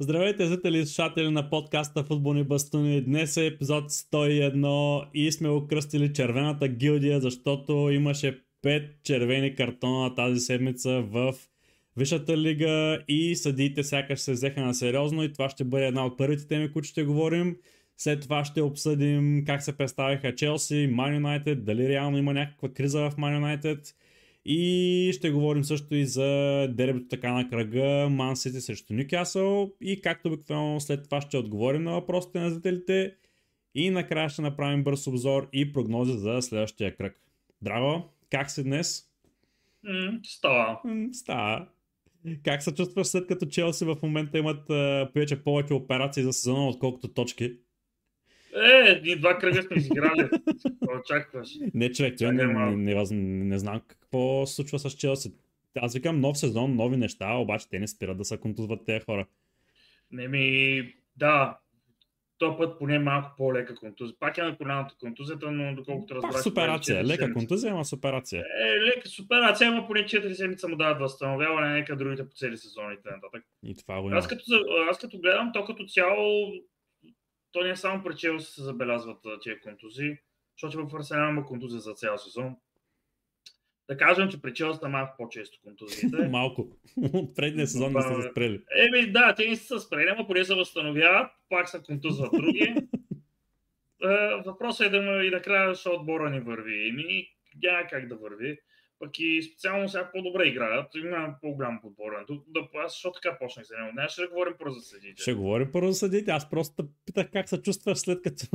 Здравейте, зрители и слушатели на подкаста Футболни бастуни. Днес е епизод 101 и сме окръстили червената гилдия, защото имаше 5 червени картона тази седмица в Висшата лига и съдиите сякаш се взеха на сериозно и това ще бъде една от първите теми, които ще говорим. След това ще обсъдим как се представиха Челси, Ман Юнайтед, дали реално има някаква криза в Ман Юнайтед и ще говорим също и за дербито така на кръга Ман Сити срещу Нюкасъл и както обикновено след това ще отговорим на въпросите на зрителите и накрая ще направим бърз обзор и прогнози за следващия кръг. Драго, как си днес? Mm, става. Mm, става. Как се чувстваш след като Челси в момента имат uh, повече операции за сезона, отколкото точки? Е, ние два кръга сме изиграли. очакваш? Не, човек, не, не, не, не, не знам какво се случва с Челси. Аз викам нов сезон, нови неща, обаче те не спират да се контузват тези хора. Не ми, да, то път поне малко по-лека контузия. Пак е на коляната контузията, но доколкото разбрах... Пак с операция. Лека контузия, ама с операция. Е, лека с операция, ама поне 4 седмица му дават възстановяване, нека другите по цели сезоните нататък. И това го аз като, аз като гледам, то като цяло то не е само при Челси се забелязват тия контузии, защото в Арсенал има контузия за цял сезон. Да кажем, че при Челси са малко по-често контузиите. малко. От предния сезон не са се спрели. Еми да, те не са спрели, но поне се възстановяват, пак са контузват други. Въпросът е да и накрая, защото отбора ни върви. Еми, няма как да върви пък и специално сега по-добре играят, има по-голям подборен. Да, аз защо така почнах за него? Не, ще говорим про съдите. Ще говорим про съдите. Аз просто питах как се чувстваш след като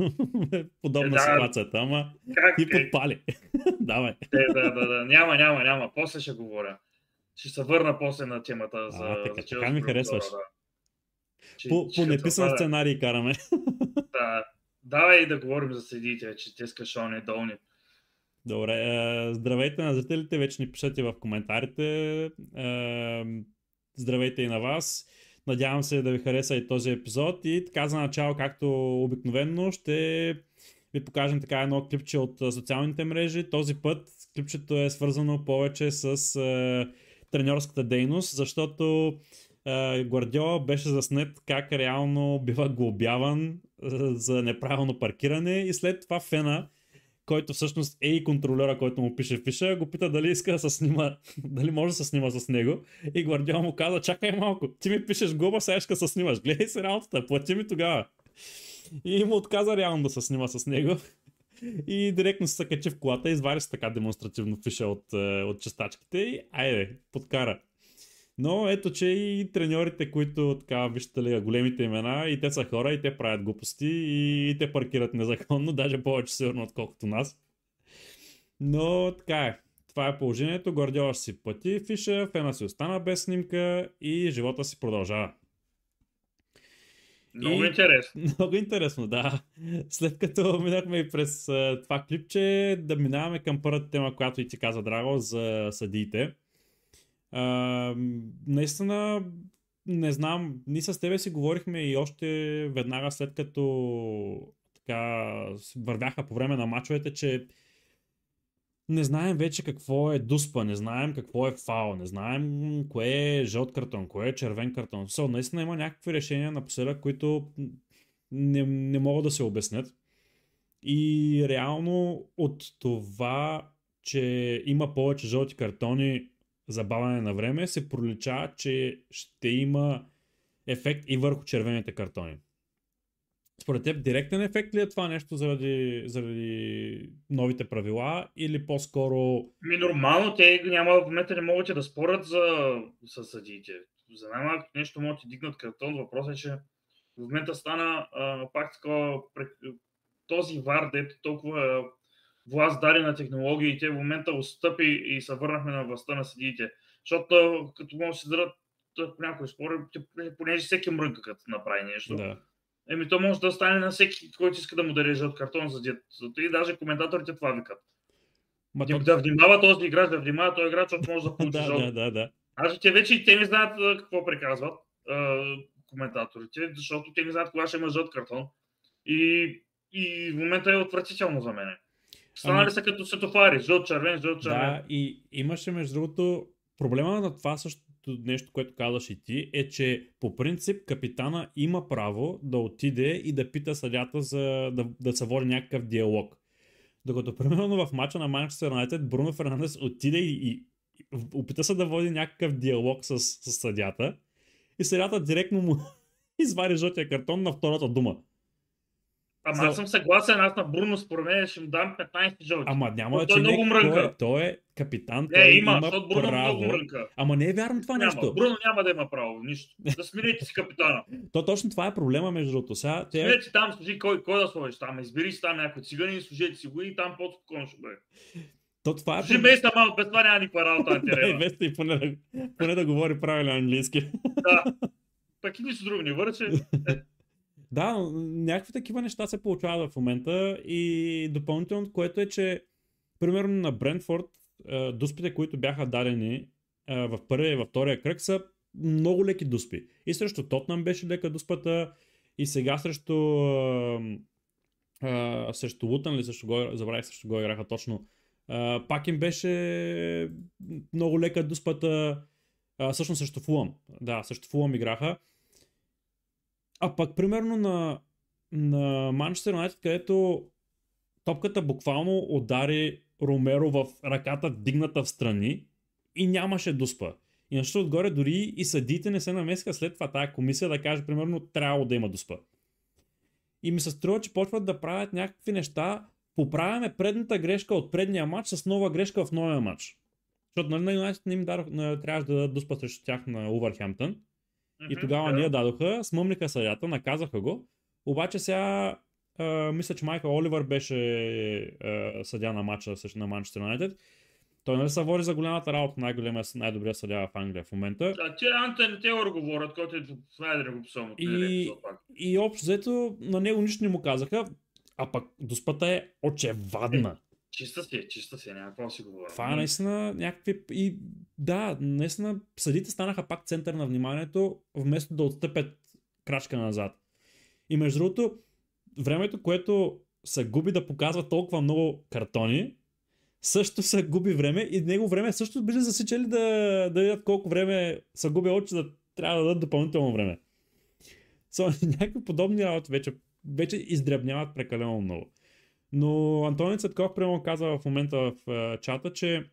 е подобна е, да, ситуацията, ама как, ти е? подпали. Давай. Е, да, да, да. Няма, няма, няма. После ще говоря. Ще се върна после на темата за, а, така, за така ми харесваш. Да. По, по неписан сценарий караме. да. Давай да говорим за съдите, че те скашони долни. Добре, е, здравейте на зрителите, вече ни пишете в коментарите. Е, здравейте и на вас. Надявам се да ви хареса и този епизод. И така за начало, както обикновено, ще ви покажем така едно клипче от социалните мрежи. Този път клипчето е свързано повече с е, треньорската дейност, защото е, Гвардиола беше заснет как реално бива глобяван е, за неправилно паркиране и след това Фена който всъщност е и контролера, който му пише фиша, го пита дали иска да се снима, дали може да се снима с него. И Гвардиол му каза, чакай малко, ти ми пишеш глоба, сега ще се снимаш. Гледай се работата, плати ми тогава. И му отказа реално да се снима с него. И директно се качи в колата извади се така демонстративно фиша от, е, от частачките и айде, подкара. Но ето, че и треньорите, които така, вижте ли, големите имена, и те са хора, и те правят глупости, и, и те паркират незаконно, даже повече сигурно, отколкото нас. Но така е. Това е положението. Гордиола си плати фиша, Фена си остана без снимка и живота си продължава. Много и... интересно. Много интересно, да. След като минахме и през това клипче, да минаваме към първата тема, която и ти каза Драго за съдиите. Наистина, не знам, ние с тебе си говорихме и още веднага след като така вървяха по време на мачовете, че не знаем вече какво е дуспа, не знаем какво е фаул, не знаем кое е жълт картон, кое е червен картон. Все, наистина има някакви решения напоследък, които не, не могат да се обяснят. И реално от това, че има повече жълти картони, забавяне на време, се пролича, че ще има ефект и върху червените картони. Според теб директен ефект ли е това нещо заради, заради новите правила или по-скоро... Ми нормално, те няма в момента не могат да спорят за със съдиите. За най-малко нещо могат да дигнат картон. Въпросът е, че в момента стана а, пак такова този вар, дето толкова власт даде на технологиите, в момента отстъпи и се върнахме на властта на съдиите. Защото като може да се дадат по някои спори, понеже всеки мрънка като направи нещо. Да. Еми то може да стане на всеки, който иска да му даде жълт картон за дет. И даже коментаторите това викат. Ма да, да внимава този играч, да внимава този играч, защото може да получи да. Да, да, да. Значи те вече и те не знаят какво приказват коментаторите, защото те не знаят кога ще има жълт картон. И, и в момента е отвратително за мен. Станали ами... са като светофари, жълт, червен, жълт, червен. Да, и имаше между другото проблема на това също същото нещо, което казваш и ти, е, че по принцип капитана има право да отиде и да пита съдята за да, да се води някакъв диалог. Докато примерно в мача на Манчестър Юнайтед Бруно Фернандес отиде и, и опита се да води някакъв диалог с, с съдята и съдята директно му извади жълтия картон на втората дума. Ама За... аз съм съгласен, аз на Бруно според мен ще му дам 15 жълти. Ама няма Но че той не, много мрънка. той, е, той е капитан, Не, той има, има защото Бруно право. много мрънка. Ама не е вярно това Няма. нещо. Бруно няма да има право, нищо. Да смените си капитана. То точно това е проблема между другото. Сега, те, Сменете там, служи кой, кой да сложиш там. Избери си там някой циганин, служете си го и там по-спокойно ще бъде. то това е Служи места малко, без това няма никаква работа на Да, терена. Веста и поне да, поне да говори правилен английски. Да. Пък и нищо друго не върче. Да, някакви такива неща се получават в момента и допълнителното, което е, че примерно на Брентфорд дуспите, които бяха дадени в първия и във втория кръг са много леки дуспи. И срещу Тотнам беше лека дуспата и сега срещу е, срещу Лутън или срещу го, забравих срещу го играха точно. Е, пак им беше много лека дуспата. А, всъщност срещу Фулъм. Да, срещу Фулъм играха. А пък, примерно на, на Манчестър Юнайтед, където топката буквално удари Ромеро в ръката, дигната в страни и нямаше дуспа. И нещо отгоре дори и съдите не се намесиха след това тая комисия да каже, примерно, трябвало да има дуспа. И ми се струва, че почват да правят някакви неща. Поправяме предната грешка от предния матч с нова грешка в новия матч. Защото нали, на Юнайтед не им на, трябваше да дадат дуспа срещу тях на Увърхемптън. И тогава да. ние дадоха, смъмниха съдята, наказаха го. Обаче сега а, мисля, че Майкъл Оливър беше а, съдя на матча срещу на Манчестър Юнайтед. Той нали се води за голямата работа, най-големия, най-добрия съдя в Англия в момента. Да, те Антони Тейлор говорят, който е писам от И-. И общо взето на него нищо не му казаха, а пък доспата е очевадна. Чиста си, е, чиста си, няма какво да си говоря. Това е наистина някакви... И да, наистина съдите станаха пак център на вниманието, вместо да отстъпят крачка назад. И между другото, времето, което се губи да показва толкова много картони, също се губи време и него време също биха засичали да, да видят колко време са губи очи, да трябва да дадат допълнително време. So, някакви подобни работи вече, вече издребняват прекалено много. Но Антони Цетков прямо каза в момента в е, чата, че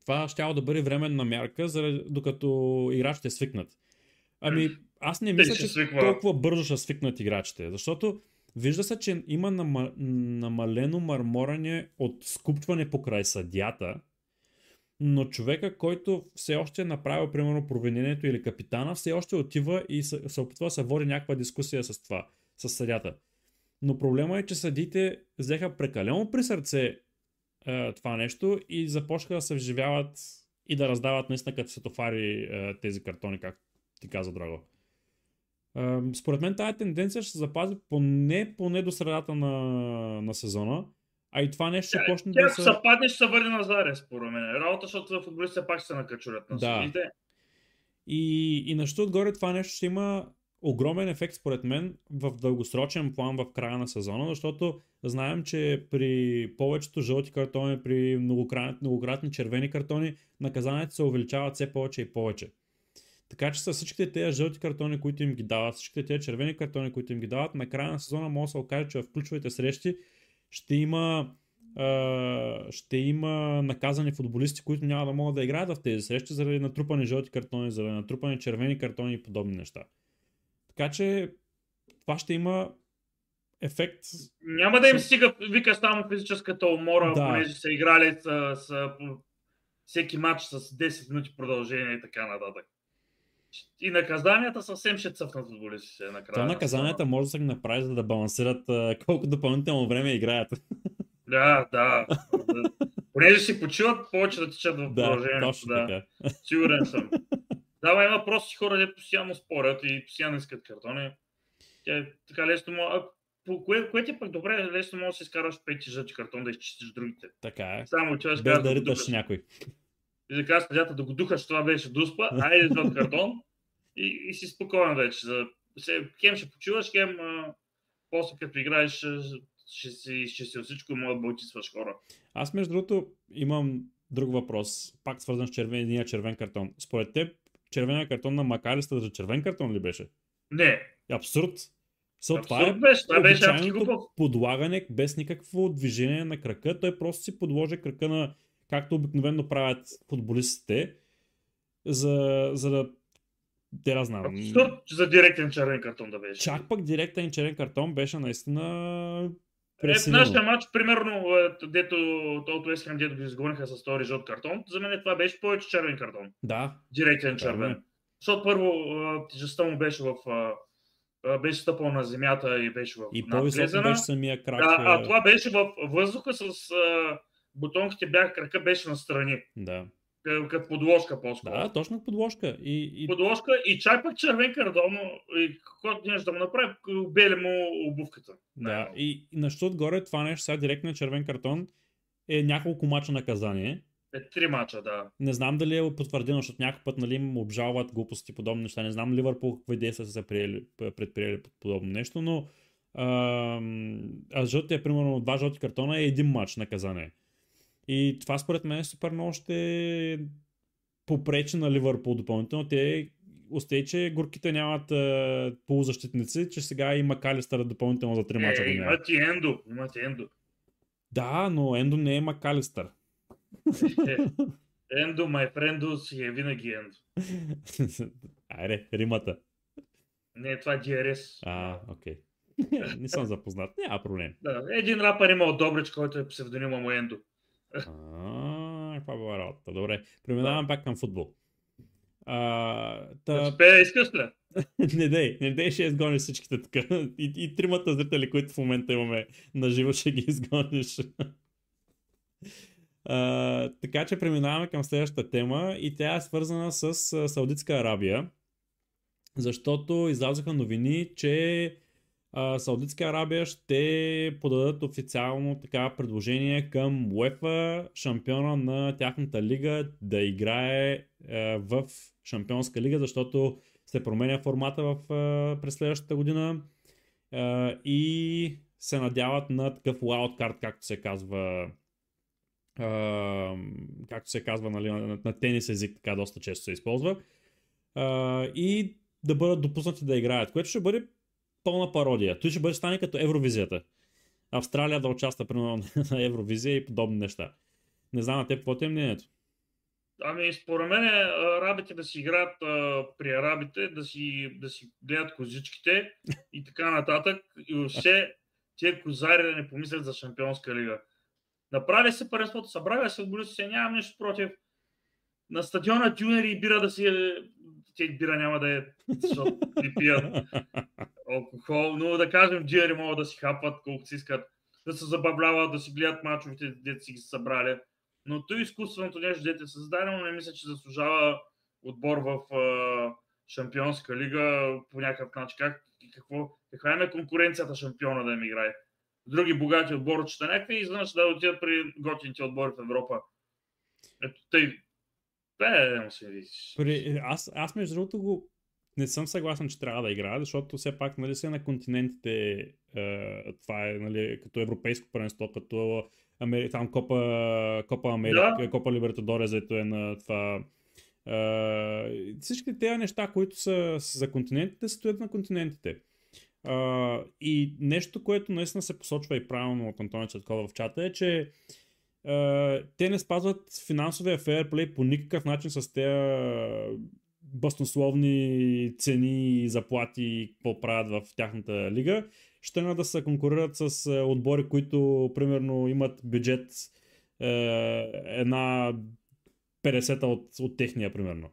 това ще да бъде временна мярка, заради, докато играчите свикнат. Ами, аз не мисля, че свиква. толкова бързо ще свикнат играчите, защото вижда се, че има нама, намалено мърморене от скупчване покрай съдята, но човека, който все още е направил, примерно, провинението или капитана, все още отива и се, се опитва да се води някаква дискусия с това, с съдята. Но проблема е, че съдите взеха прекалено при сърце е, това нещо и започнаха да се вживяват и да раздават наистина като светофари е, тези картони, както ти каза, Драго. Е, според мен тази тенденция ще се запази поне, поне до средата на, на сезона, а и това нещо ще почне Тя да ако се... се падне, ще се върне на заре, според мен. Работа, защото футболистите пак ще се накачурят на Да. И, и нещо отгоре това нещо ще има огромен ефект според мен в дългосрочен план в края на сезона, защото знаем, че при повечето жълти картони, при многократни, многократни червени картони, наказанията се увеличават все повече и повече. Така че с всичките тези жълти картони, които им ги дават, всичките тези червени картони, които им ги дават, на края на сезона може да се окаже, че в ключовите срещи ще има ще има наказани футболисти, които няма да могат да играят в тези срещи заради натрупани жълти картони, заради натрупани червени картони и подобни неща. Така че това ще има ефект. Няма да им стига, вика, само физическата умора, Да. понеже са играли с, с, всеки матч с 10 минути продължение и така нататък. И наказанията съвсем ще цъфнат футболистите накрая. Това на наказанията може да се ги направи, за да балансират колко допълнително време играят. Да, да. Понеже си почиват, повече да тичат в да, продължението. точно Да, така. сигурен съм. Да, ма има прости хора, де постоянно спорят и постоянно искат картони. Тя е така лесно може... А, по кое, кое ти е пък добре, лесно може да си изкараш пети жълти картон, да изчистиш другите. Така е. Само отиваш Без казваш да риташ някой. И да кажеш съдята да го духаш, това беше дуспа, айде жълт картон и, и си спокоен вече. За, се, хем ще почиваш, хем а, после като играеш ще си, ще си всичко и може да бълчисваш хора. Аз между другото имам друг въпрос, пак свързан с червения червен картон. Според теб, червения картон на Макалистър за червен картон ли беше? Не. Абсурд. So, Абсурд това е беше, това беше подлагане без никакво движение на крака. Той просто си подложи крака на, както обикновено правят футболистите, за, за да... Те да знам. Абсурд за директен червен картон да беше. Чак пък директен черен картон беше наистина Е, в нашия матч, примерно, е, дето от Уест Хем, дето ги изгониха с втори жълт картон, за мен това беше повече червен картон. Да, Директен е. червен. Защото първо тежестта му беше в... беше стъпал на земята и беше в и по-високо беше самия крак. Да, а е, това беше в въздуха с а, бутонките бяха, крака беше настрани. Да. Като подложка по-скоро. да, точно подложка. И, и Подложка и чай пък червен картон, и каквото нещо да му направи, бели му обувката. Да, и, и на отгоре това нещо, сега директният червен картон е няколко мача наказание. Е, три мача, да. Не знам дали е потвърдено, защото някой път нали, им обжалват глупости и подобни неща. Не знам Ливърпул какви действия са се приели, предприели под подобно нещо, но ам, а жълтия, примерно, два жълти картона е един матч наказание. И това според мен супер много ще попречи на Ливърпул допълнително. Те усте, че горките нямат а, полузащитници, че сега има Калистър допълнително за три мача Е, имат и Ендо. Имат и Ендо. Да, но Ендо не е Макалистър. Е, Ендо, май френдо си е винаги Ендо. Айде, римата. Не, това е DRS. А, окей. Не съм запознат. Няма проблем. Да, един рапър има от Добрич, който е псевдонима му Ендо. А, каква била работа. Добре, преминавам пак към футбол. А, та, спее, искаш ли? не дей, не дей ще изгониш всичките така. И, и тримата зрители, които в момента имаме на живо, ще ги изгониш. А, така че преминаваме към следващата тема и тя е свързана с Саудитска Арабия, защото излязоха новини, че Саудитска Арабия ще подадат официално така предложение към УЕФА, шампиона на тяхната лига, да играе в шампионска лига, защото се променя формата в, а, през следващата година. И се надяват на такъв wildcard, както се казва както се казва нали, на, на тенис език, така доста често се използва, и да бъдат допуснати да играят, което ще бъде пълна пародия. Той ще бъде стане като Евровизията. Австралия да участва примерно на Евровизия и подобни неща. Не знам на теб какво ти е мнението. Ами, според мен, арабите да си играят а, при арабите, да си, да си гледат козичките и така нататък. И въобще, тия козари да не помислят за шампионска лига. Направи се първенството, събраха се футболисти, нямам нищо против. На стадиона тюнери и бира да си... е- Те бира няма да е, защото не пият алкохол, но да кажем, джиери могат да си хапват колкото си искат, да се забавляват, да си гледат мачовете, дете си ги събрали. Но то изкуственото нещо, дете е създадено, не мисля, че заслужава отбор в Шампионска лига по някакъв начин. Как, какво, каква е на конкуренцията шампиона да им играе? Други богати отборчета някакви изведнъж да отидат при готините отбори в Европа. Ето тъй. Бе, се видиш. При, аз, аз между другото го не съм съгласен, че трябва да играе, защото все пак нали, са на континентите е, това е нали, като европейско първенство, като Амери... там Копа, Копа Америка, Да. Копа Либертадорес, ето е на това е, всички тези неща, които са, са за континентите, стоят на континентите. Uh, и нещо, което наистина се посочва и правилно от Антония Цветкова в чата е, че uh, те не спазват финансовия фейерплей по никакъв начин с тези баснословни цени и заплати, какво правят в тяхната лига. Ще трябва да се конкурират с отбори, които примерно имат бюджет е, една 50 от, от техния, примерно.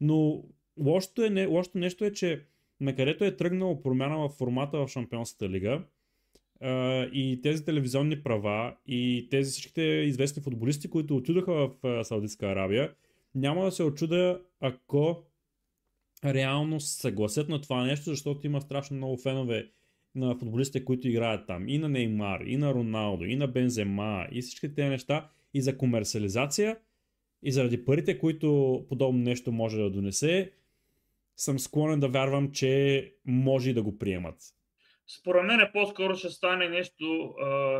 Но лошото, е, не, лошото нещо е, че на където е тръгнала промяна в формата в Шампионската лига и тези телевизионни права и тези всичките известни футболисти, които отидоха в а, Саудитска Арабия, няма да се очуда ако реално се съгласят на това нещо, защото има страшно много фенове на футболистите, които играят там. И на Неймар, и на Роналдо, и на Бензема, и всички тези неща. И за комерциализация, и заради парите, които подобно нещо може да донесе, съм склонен да вярвам, че може и да го приемат. Според мен по-скоро ще стане нещо,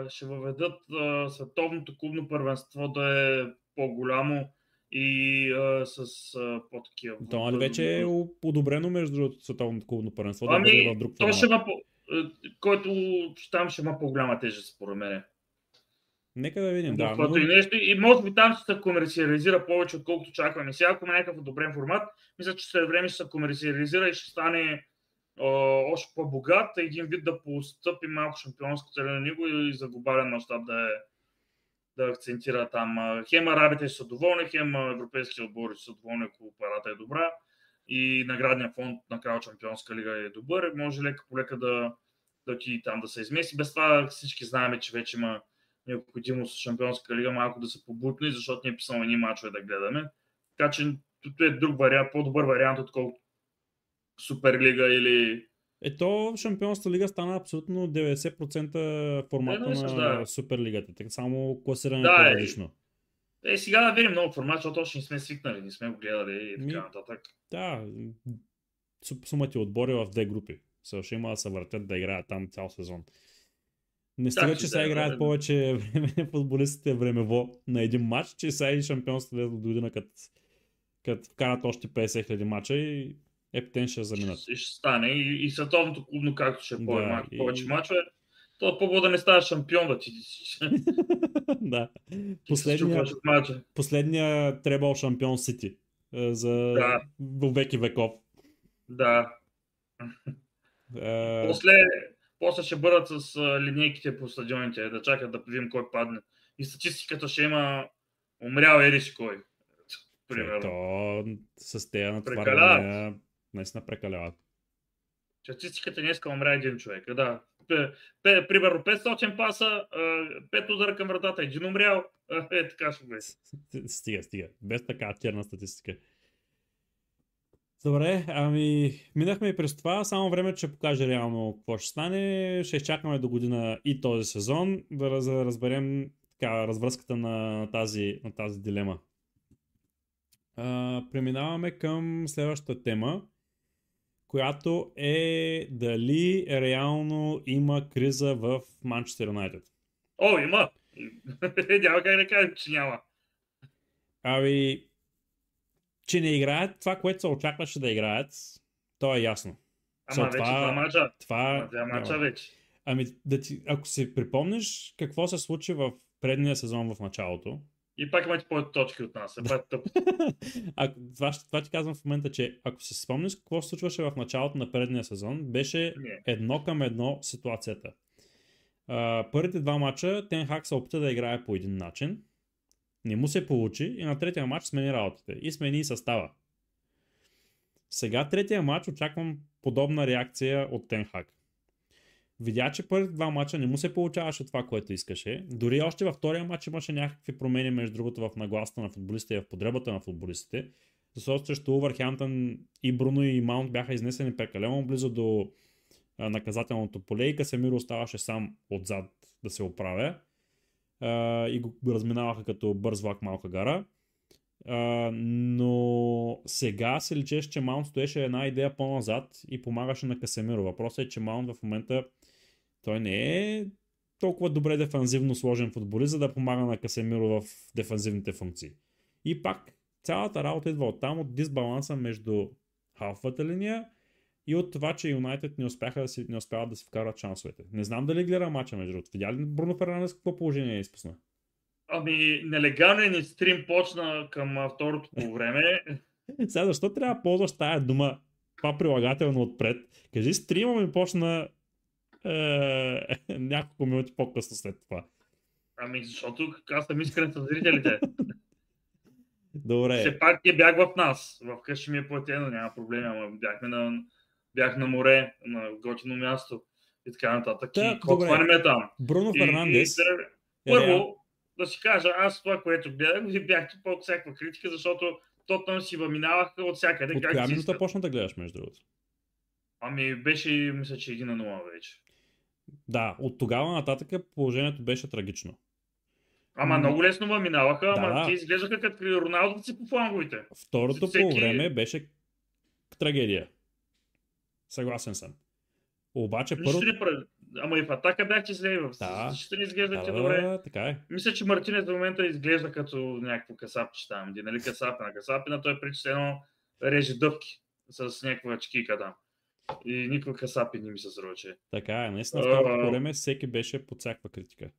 ще въведат световното клубно първенство да е по-голямо и а, с а, по-такива. То нали вече е одобрено между другото световното клубно първенство ами, да бъде в друг то формат. ще има, по- а, който там ще има по-голяма тежест, според мен. Нека да видим, да. Но... и, нещо, и може би там ще се комерциализира повече, отколкото очакваме. Сега, ако има някакъв одобрен формат, мисля, че след време ще се комерциализира и ще стане още по-богат, един вид да постъпи малко шампионската на него и за глобален мащаб да е да акцентира там. Хем арабите са доволни, хем а, европейските отбори са доволни, ако парата е добра и наградния фонд на Крал Шампионска лига е добър. Може лека по лека да, да отиде там да се измеси. Без това всички знаем, че вече има необходимост Шампионска лига малко да се побутне, защото ние писаме ни мачове да гледаме. Така че това е друг вариант, по-добър вариант, отколкото Суперлига или Ето, Шампионската лига стана абсолютно 90% формата Е, но също, на да. Суперлигата. Така само класирането Да, е е. различно. Е, сега да видим много формат, защото още не сме свикнали, не сме го гледали и Ми- така нататък. Да, су- сумати отбори в две групи. Ще има да се въртят да играят там цял сезон. Не стига, че сега да, играят да. повече време футболистите времево на един матч, че сега и шампионството до година, като вкарат още 50 хиляди мача и ептен ще заминат. Ще, ще стане и, и световното клубно, както ще е Да, и- повече мачове, то по да не ставаш шампион, да ти, да. Последния, последния требал шампион Сити е, за Да. веки веков. Да. Е, После, после ще бъдат с линейките по стадионите, да чакат да видим кой падне. И статистиката ще има умрял си кой. Примерно. то с тези натварвания наистина прекаляват. Статистиката не иска умря един човек. Да. Примерно 500 паса, 5 удара към вратата, един умрял. Е, така ще бъде. Стига, стига. Без така черна статистика. Добре, ами минахме и през това. Само време, че покаже реално какво ще стане. Ще изчакаме до година и този сезон, раз- да разберем така, развръзката на тази, на тази дилема. А, преминаваме към следващата тема, която е дали реално има криза в Манчестър Юнайтед. О, има! Няма как да кажем, че няма. Ами, че не играят това, което се очакваше да играят, то е ясно. Ама вече това- два мача. Това два мача вече. Ами, да ти, ако си припомниш какво се случи в предния сезон в началото, И пак имате повече точки от нас. Е, пак тъп. а, това, това ти казвам в момента, че ако си спомниш какво се случваше в началото на предния сезон, беше Не. едно към едно ситуацията. А, първите два мача Тенхак се опита да играе по един начин, не му се получи и на третия матч смени работите и смени и състава. Сега третия матч очаквам подобна реакция от Тенхак. Видя, че първите два мача не му се получаваше това, което искаше. Дори още във втория матч имаше някакви промени, между другото, в нагласата на футболистите и в подребата на футболистите. Защото срещу Увърхемптън и Бруно и Маунт бяха изнесени прекалено близо до наказателното поле и Касемиро оставаше сам отзад да се оправя. И го разминаваха като бърз влак малка гара. Но сега се личеше, че Маунт стоеше една идея по-назад и помагаше на Касемиро. Въпросът е, че Маунт в момента той не е толкова добре дефанзивно сложен футболист, за да помага на Касемиро в дефанзивните функции. И пак цялата работа идва от там, от дисбаланса между халфовата линия и от това, че Юнайтед не, успяха да си, не успяват да си вкарат шансовете. Не знам дали гледа мача между другото. Видя ли Бруно Фернандес какво положение е изпусна? Ами, нелегален ни стрим почна към второто по време. Сега защо трябва да ползваш тая дума това прилагателно отпред? Кажи стрима ми почна е, няколко минути по-късно след това. Ами, защото аз съм искрен с зрителите. Добре. Все пак е бях в нас. В къщи ми е платено, няма проблеми, ама бяхме на, бях на море, на готино място и така нататък. Та, и хванеме там? Бруно И- Фернандес. И, е реал- първо, да си кажа, аз това, което гледах, ви бяхте под всякаква критика, защото Тотнам си въминаваха от всякъде. От коя минута почна да гледаш, между другото? Ами беше, мисля, че 1 на 0 вече. Да, от тогава нататък положението беше трагично. Ама много лесно въминаваха, Да, ама да. те изглеждаха като Роналдо си по фланговите. Второто Всеки- по време беше трагедия. Съгласен съм. Обаче първо... ама и в атака бяхте зле, в Да. защита не изглеждате Да, добре. да, така е. Мисля, че Мартинес до момента изглежда като някакво касапче там, нали касапина. Касапина той прича едно реже дъвки с някаква чекика там. И никаква касапи не ми се че. Така е. Наистина в това време всеки беше под всякаква критика.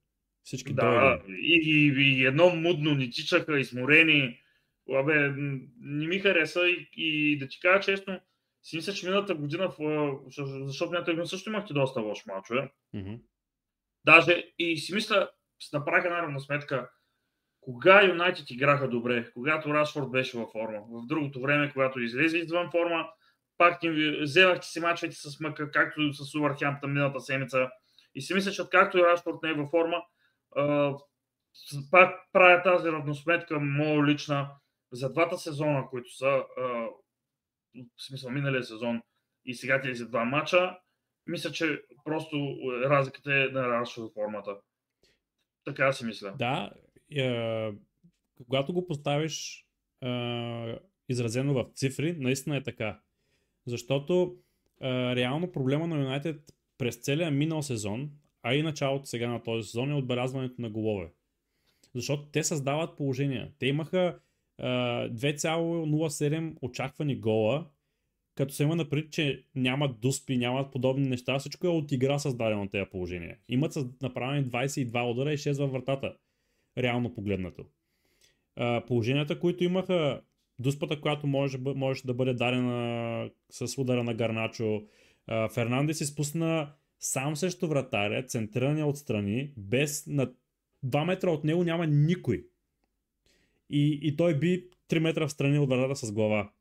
Всички Да, и, и, и едно мудно ни тичаха, изморени. Абе, не ми хареса и, и да ти кажа честно, си мисля, че миналата година, в, защото миналата година също имахте доста лоши мачове. Даже и си мисля, с направиха една равносметка, кога Юнайтед играха добре, когато Рашфорд беше във форма. В другото време, когато излезе извън форма, пак им ви- вземахте си мачовете с Мъка, както с Увърхемптън миналата седмица. И си мисля, че откакто и Рашфорд не е във форма, а, пак правя тази равносметка, моя лична, за двата сезона, които са, а, в смисъл миналия сезон и сега тези два мача, мисля, че просто е, разликата е на Рашфорд формата. Така си мисля. Да, е, когато го поставиш е, изразено в цифри, наистина е така. Защото е, реално проблема на Юнайтед през целия минал сезон, а и началото сега на този сезон е отбелязването на голове. Защото те създават положения. Те имаха е, 2,07 очаквани гола, като се има напред, че нямат дуспи, нямат подобни неща, всичко е от игра създадено на тези положения. Имат направени 22 удара и 6 във вратата, реално погледнато. А, положенията, които имаха, дуспата, която може, можеше да бъде дадена с удара на Гарначо, Фернандес изпусна сам срещу вратаря, центриране отстрани, без на 2 метра от него няма никой. И, и той би 3 метра в страни от вратата с глава.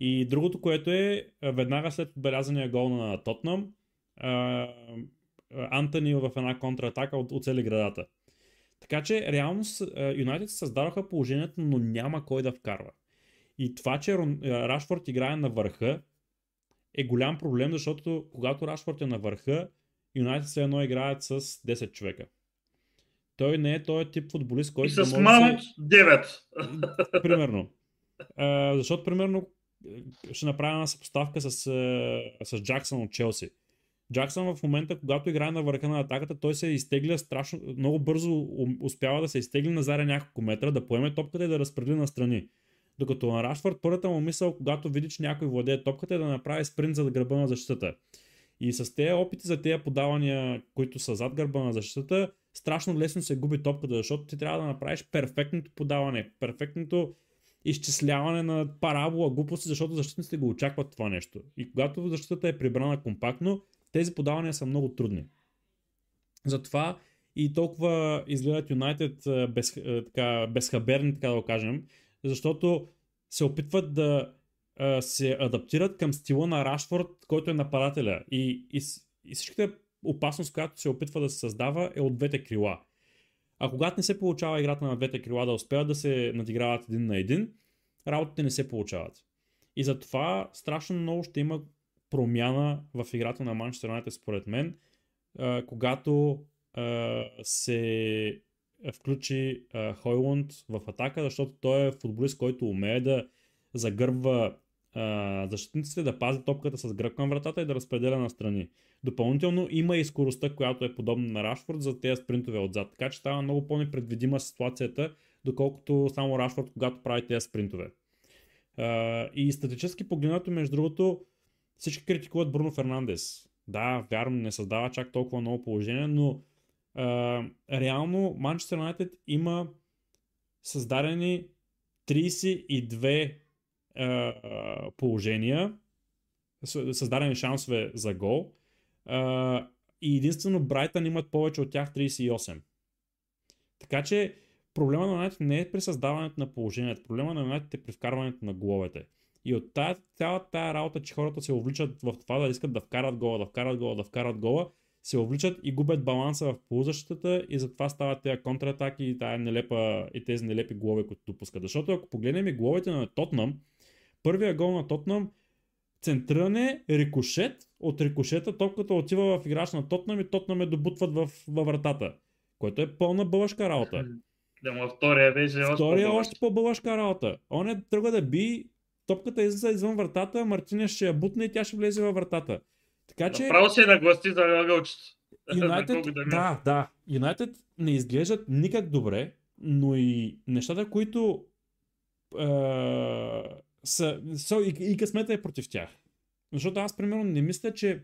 И другото, което е, веднага след отбелязания гол на Тотнам, Антони в една контратака от, оцели градата. Така че, реално Юнайтед създадоха положението, но няма кой да вкарва. И това, че а, Рашфорд играе на върха, е голям проблем, защото когато Рашфорд е на върха, Юнайтед все едно играят с 10 човека. Той не е този тип футболист, И който да с да Маунт се- 9. примерно. А, защото, примерно, ще направя една съпоставка с, с Джаксън от Челси. Джаксън в момента, когато играе на върха на атаката, той се изтегля страшно, много бързо успява да се изтегли назаре няколко метра, да поеме топката и да разпредели настрани. Докато на Рашфорд първата му мисъл, когато види, че някой владее топката, е да направи спринт за гърба на защитата. И с тези опити за тези подавания, които са зад гърба на защитата, страшно лесно се губи топката, защото ти трябва да направиш перфектното подаване, перфектното изчисляване на парабола, глупости, защото защитниците го очакват това нещо. И когато защитата е прибрана компактно, тези подавания са много трудни. Затова и толкова изгледат Юнайтед безхаберни, така да го кажем, защото се опитват да а, се адаптират към стила на Рашфорд, който е нападателя. И, и, и всичката опасност, която се опитва да се създава, е от двете крила. А когато не се получава играта на двете крила да успеят да се надиграват един на един, работите не се получават. И затова страшно много ще има промяна в играта на Манчестър Юнайтед според мен, когато се включи а, в атака, защото той е футболист, който умее да загърбва защитниците, да пази топката с гръб към вратата и да разпределя на страни. Допълнително има и скоростта, която е подобна на Рашфорд за тези спринтове отзад. Така че става много по-непредвидима ситуацията, доколкото само Рашфорд, когато прави тези спринтове. И статически погледнато, между другото, всички критикуват Бруно Фернандес. Да, вярно, не създава чак толкова много положение, но реално Манчестър Юнайтед има създадени 32 а, положения, създадени шансове за гол. А, и единствено Брайтън имат повече от тях 38. Така че проблема на Юнайтед не е при създаването на положението, проблема на Юнайтед е при вкарването на головете. И от тая, цялата тая работа, че хората се увличат в това да искат да вкарат гола, да вкарат гола, да вкарат гола, се увличат и губят баланса в полузащитата и затова стават тези контратаки и, тая нелепа, и тези нелепи голове, които допускат. Защото ако погледнем и головете на Тотнам, първия гол на Тотнам, центриране, рикошет, от рикошета топката отива в играч на Тотнам и Тотнам е добутват в, във вратата, което е пълна бълъшка работа. Да, му втория беше още Втория е по-добър. още по-бълъшка работа. Он е тръгва да би, топката излиза извън вратата, Мартинес ще я бутне и тя ще влезе във вратата. Така че, Направо се нагласти за ъгълчето. Юнайтед, да, да. Юнайтед не изглеждат никак добре, но и нещата, които е, са, са и, и късмета е против тях. Защото аз, примерно, не мисля, че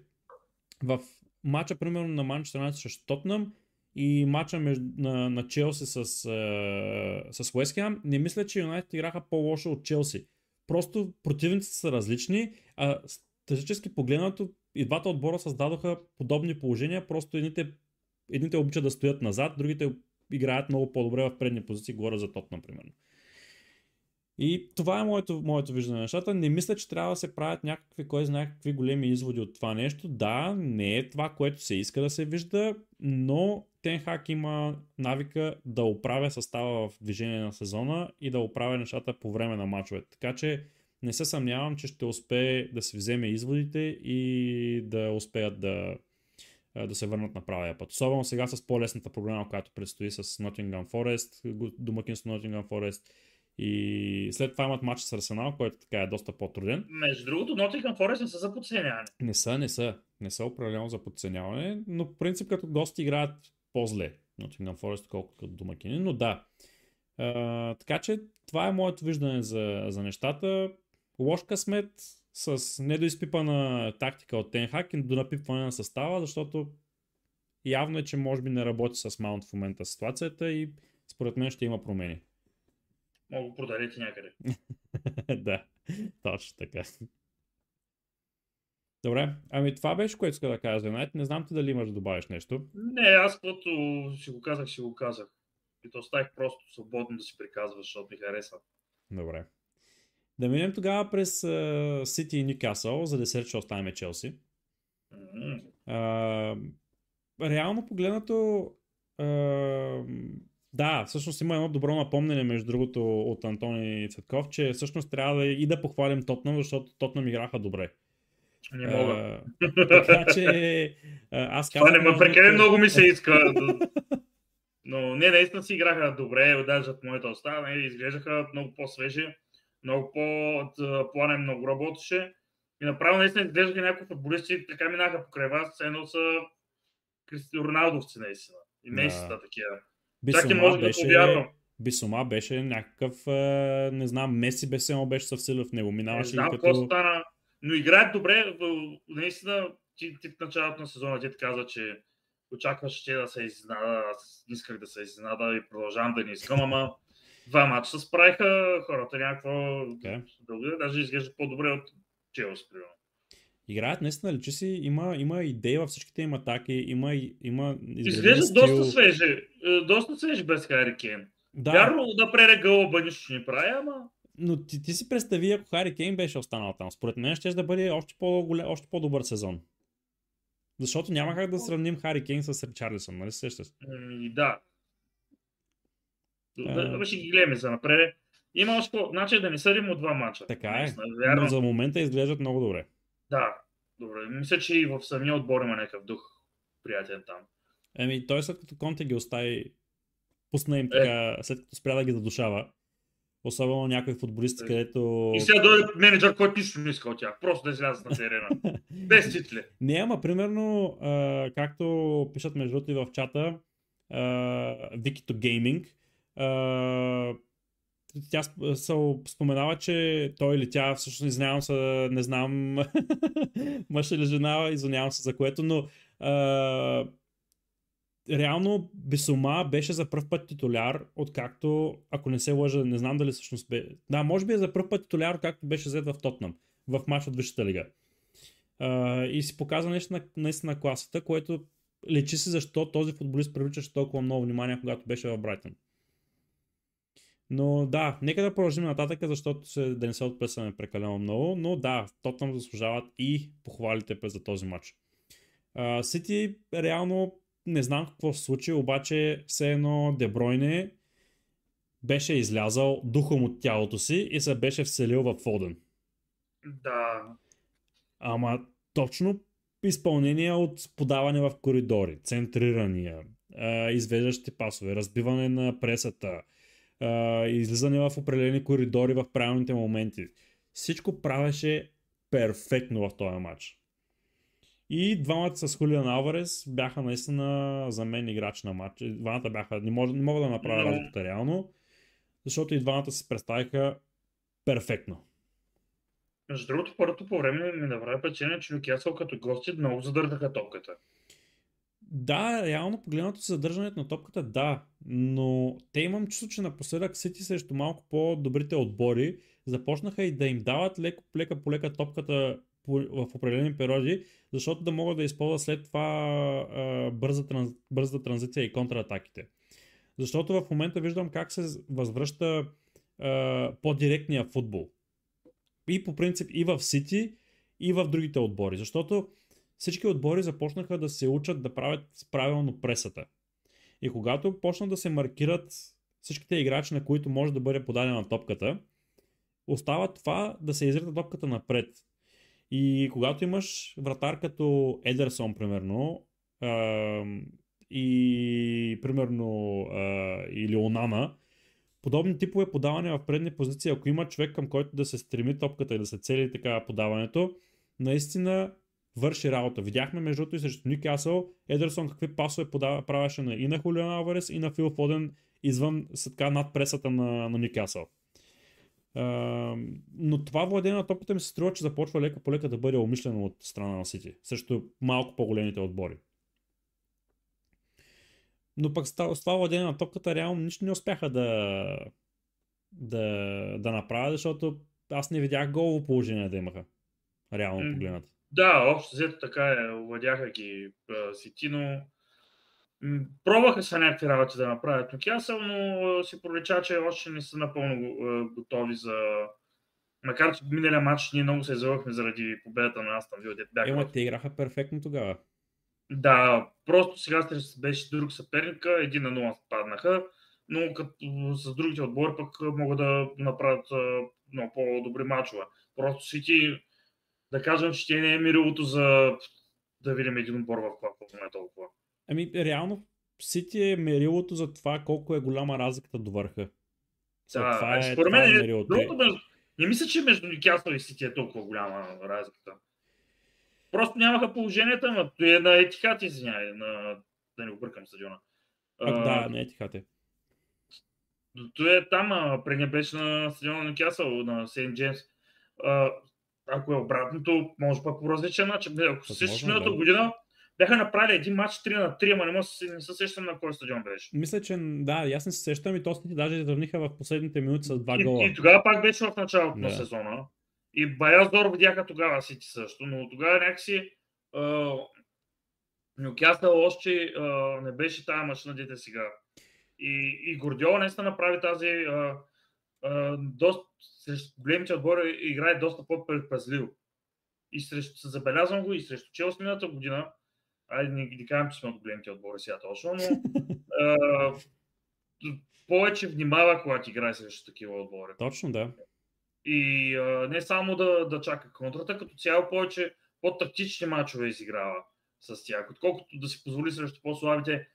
в матча, примерно, на Манчестър Юнайтед срещу Тотнам и матча между, на, на Челси с, е, с Уест Хем, не мисля, че Юнайтед играха по-лошо от Челси. Просто противниците са различни, а статически погледнато и двата отбора създадоха подобни положения, просто едните, едните обичат да стоят назад, другите играят много по-добре в предни позиции, говоря за Тот, например. И това е моето, моето виждане на нещата. Не мисля, че трябва да се правят някакви, кой знае какви големи изводи от това нещо. Да, не е това, което се иска да се вижда, но Тенхак има навика да оправя състава в движение на сезона и да оправя нещата по време на мачовете. Така че не се съмнявам, че ще успее да си вземе изводите и да успеят да, да се върнат на правия път. Особено сега с по-лесната програма, която предстои с Nottingham Forest, домакинство Nottingham Forest и след това имат матч с Арсенал, който така е доста по-труден. Между другото, Nottingham Forest не са за подценяване. Не са, не са. Не са определено за подценяване, но в принцип като гости играят по-зле Nottingham Forest, колкото като домакини, но да. А, така че това е моето виждане за, за нещата лош късмет с недоизпипана тактика от Тенхак и до напипване на състава, защото явно е, че може би не работи с Маунт в момента ситуацията и според мен ще има промени. Мога продадете някъде. да, точно така. Добре, ами това беше, което иска да кажа за. Не знам ти дали имаш да добавиш нещо. Не, аз каквото си го казах, си го казах. И то оставих просто свободно да си приказваш, защото ми харесва. Добре. Да минем тогава през Сити и Ньюкасъл, за да се ще оставим Челси. Mm-hmm. Реално погледнато, uh, да, всъщност има едно добро напомнене, между другото, от Антони Цветков, че всъщност трябва да и да похвалим Тотнам, защото Тотнам играха добре. Не мога. Uh, така че аз казвам... Това не ме прекалено много ми се иска. Но не, наистина си играха добре, даже от моята оста, нали, изглеждаха много по-свежи много по-планен, много работеше. И направо наистина изглеждаха някои футболисти, така минаха покрай вас, едно са Роналдовци наистина. И наистина да. такива. Чак и може беше... да повярвам. Бисома беше някакъв, не знам, Меси беше, беше съвсилен в него. Минаваше не знам като... стана, но играят добре. Наистина, ти, ти в началото на сезона ти каза, че очакваш, че да се изненада. Аз исках да се изненада и продължавам да не искам, ама два мача се справиха хората някакво okay. дълго, даже изглежда по-добре от Челси, примерно. Играят наистина ли, че си има, има идеи във всичките им атаки, има, има Изглежда стил... доста свежи, е, доста свежи без Хари Кейн. Да. Вярно да преде гълба нищо не прави, ама... Но ти, ти си представи, ако Хари Кейн беше останал там. Според мен ще да бъде още, по още по-добър сезон. Защото няма как да сравним Хари Кейн с Ричарлисон, нали сещаш? Да, да, ще ги гледаме за напред. Има още. Значи да не съдим от два мача. Така е. Вярно. Но за момента изглеждат много добре. Да, добре. Мисля, че и в самия отбор има някакъв дух приятен там. Еми, той след като Конте ги остави, пусна им е. така, е. след като спря да ги задушава, Особено някои футболисти, е. където... И сега дойде менеджер, който нищо не иска от тях. Просто да излязат на терена. Без титли. Не, ама примерно, а, както пишат между другото и в чата, Викито Гейминг, тя се споменава, че той или тя, всъщност извинявам се, не знам мъж или жена, извинявам се за което, но а, реално Бесома беше за първ път титуляр, откакто, ако не се лъжа, не знам дали всъщност бе... Да, може би е за първ път титуляр, както беше взет в Тотнам, в матч от Висшата лига. А, и си показва нещо на, наистина класата, което лечи се защо този футболист привличаше толкова много внимание, когато беше в Брайтън. Но да, нека да продължим нататък, защото се, да не се отпресваме прекалено много, но да, Тотнам заслужават и похвалите през за този матч. Сити реално не знам какво се случи, обаче все едно Дебройне беше излязал духом от тялото си и се беше вселил в Фоден. Да. Ама точно изпълнение от подаване в коридори, центрирания, извеждащи пасове, разбиване на пресата, а, излизане в определени коридори в правилните моменти. Всичко правеше перфектно в този матч. И двамата с Хулиан Алварес бяха наистина за мен играчи на матч. Двамата бяха, не мога, не мога да направя разликата реално, защото и двамата се представиха перфектно. Между другото, първото по време ми направи впечатление, че Нюкасъл като гости много задържаха топката. Да, реално погледнато за задържането на топката, да, но те имам чувство, че напоследък Сити срещу малко по-добрите отбори започнаха и да им дават леко, лека по лека топката в определени периоди, защото да могат да използват след това бърза, транз, бърза транзиция и контратаките. Защото в момента виждам как се възвръща а, по-директния футбол. И по принцип и в Сити, и в другите отбори. Защото всички отбори започнаха да се учат да правят правилно пресата. И когато почнат да се маркират всичките играчи, на които може да бъде подадена топката, остава това да се изрита топката напред. И когато имаш вратар като Едерсон, примерно, и примерно или Онана, подобни типове подаване в предни позиции, ако има човек към който да се стреми топката и да се цели така подаването, наистина върши работа. Видяхме между другото и срещу Ньюкасъл Едерсон какви пасове подава, правеше на, и на Хулиан Алварес и на Фил Фоден извън така над пресата на, на Ньюкасъл. Uh, но това владение на топката ми се струва, че започва лека по лека да бъде умишлено от страна на Сити, срещу малко по-големите отбори. Но пък с това владение на топката реално нищо не успяха да, да, да направят, защото аз не видях голово положение да имаха. Реално М. погледнато. Да, общо взето така е, овладяха ги а, Сити, но м, пробваха са някакви работи да направят Нюкасъл, но си пролича, че още не са напълно готови за... Макар, че миналия матч ние много се излъгахме заради победата на Астон Вил, дето бяха Ема те играха перфектно тогава. Да, просто сега беше друг съперника, един на 0 паднаха, но като с другите отбори пък могат да направят много по-добри мачове. Просто Сити, да кажем, че те не е мирилото за да видим един отбор в това поне толкова. Ами, реално Сити е мерилото за това колко е голяма разликата до върха. За Да, това а е, според това мен е е, мерилото. другото, между- не мисля, че между Ньюкасъл и Сити е толкова голяма разликата. Просто нямаха положенията, но той е на Етихат, извинявай, на... да не го бъркам стадиона. Пак А, да, не е тихате. Той е там, а, преди беше на стадиона на Кясъл, на Сейнт Джеймс. Ако е обратното, може пък по различен начин. Ако се сещаш миналата да. година, бяха направили един матч 3 на 3, ама не, се- не се сещам на кой стадион беше. Мисля, че да, и аз не се сещам и то Сити даже изравниха в последните минути с два И, гола. и, тогава пак беше в началото на Да. сезона. И бая здорово видяха тогава Сити също, но тогава някакси а, Нюкасъл още а, не беше тази машина, дете сега. И, и Гордиола наистина направи тази а, а, доста, срещу големите отбори играе доста по-предпазливо. И срещу, забелязвам го и срещу Челси миналата година, айде не ги кажем, че сме от големите отбори сега точно, но а, повече внимава, когато играе срещу такива отбори. Точно, да. И а, не само да, да чака контрата, като цяло повече по-тактични мачове изиграва с тях, отколкото да си позволи срещу по-слабите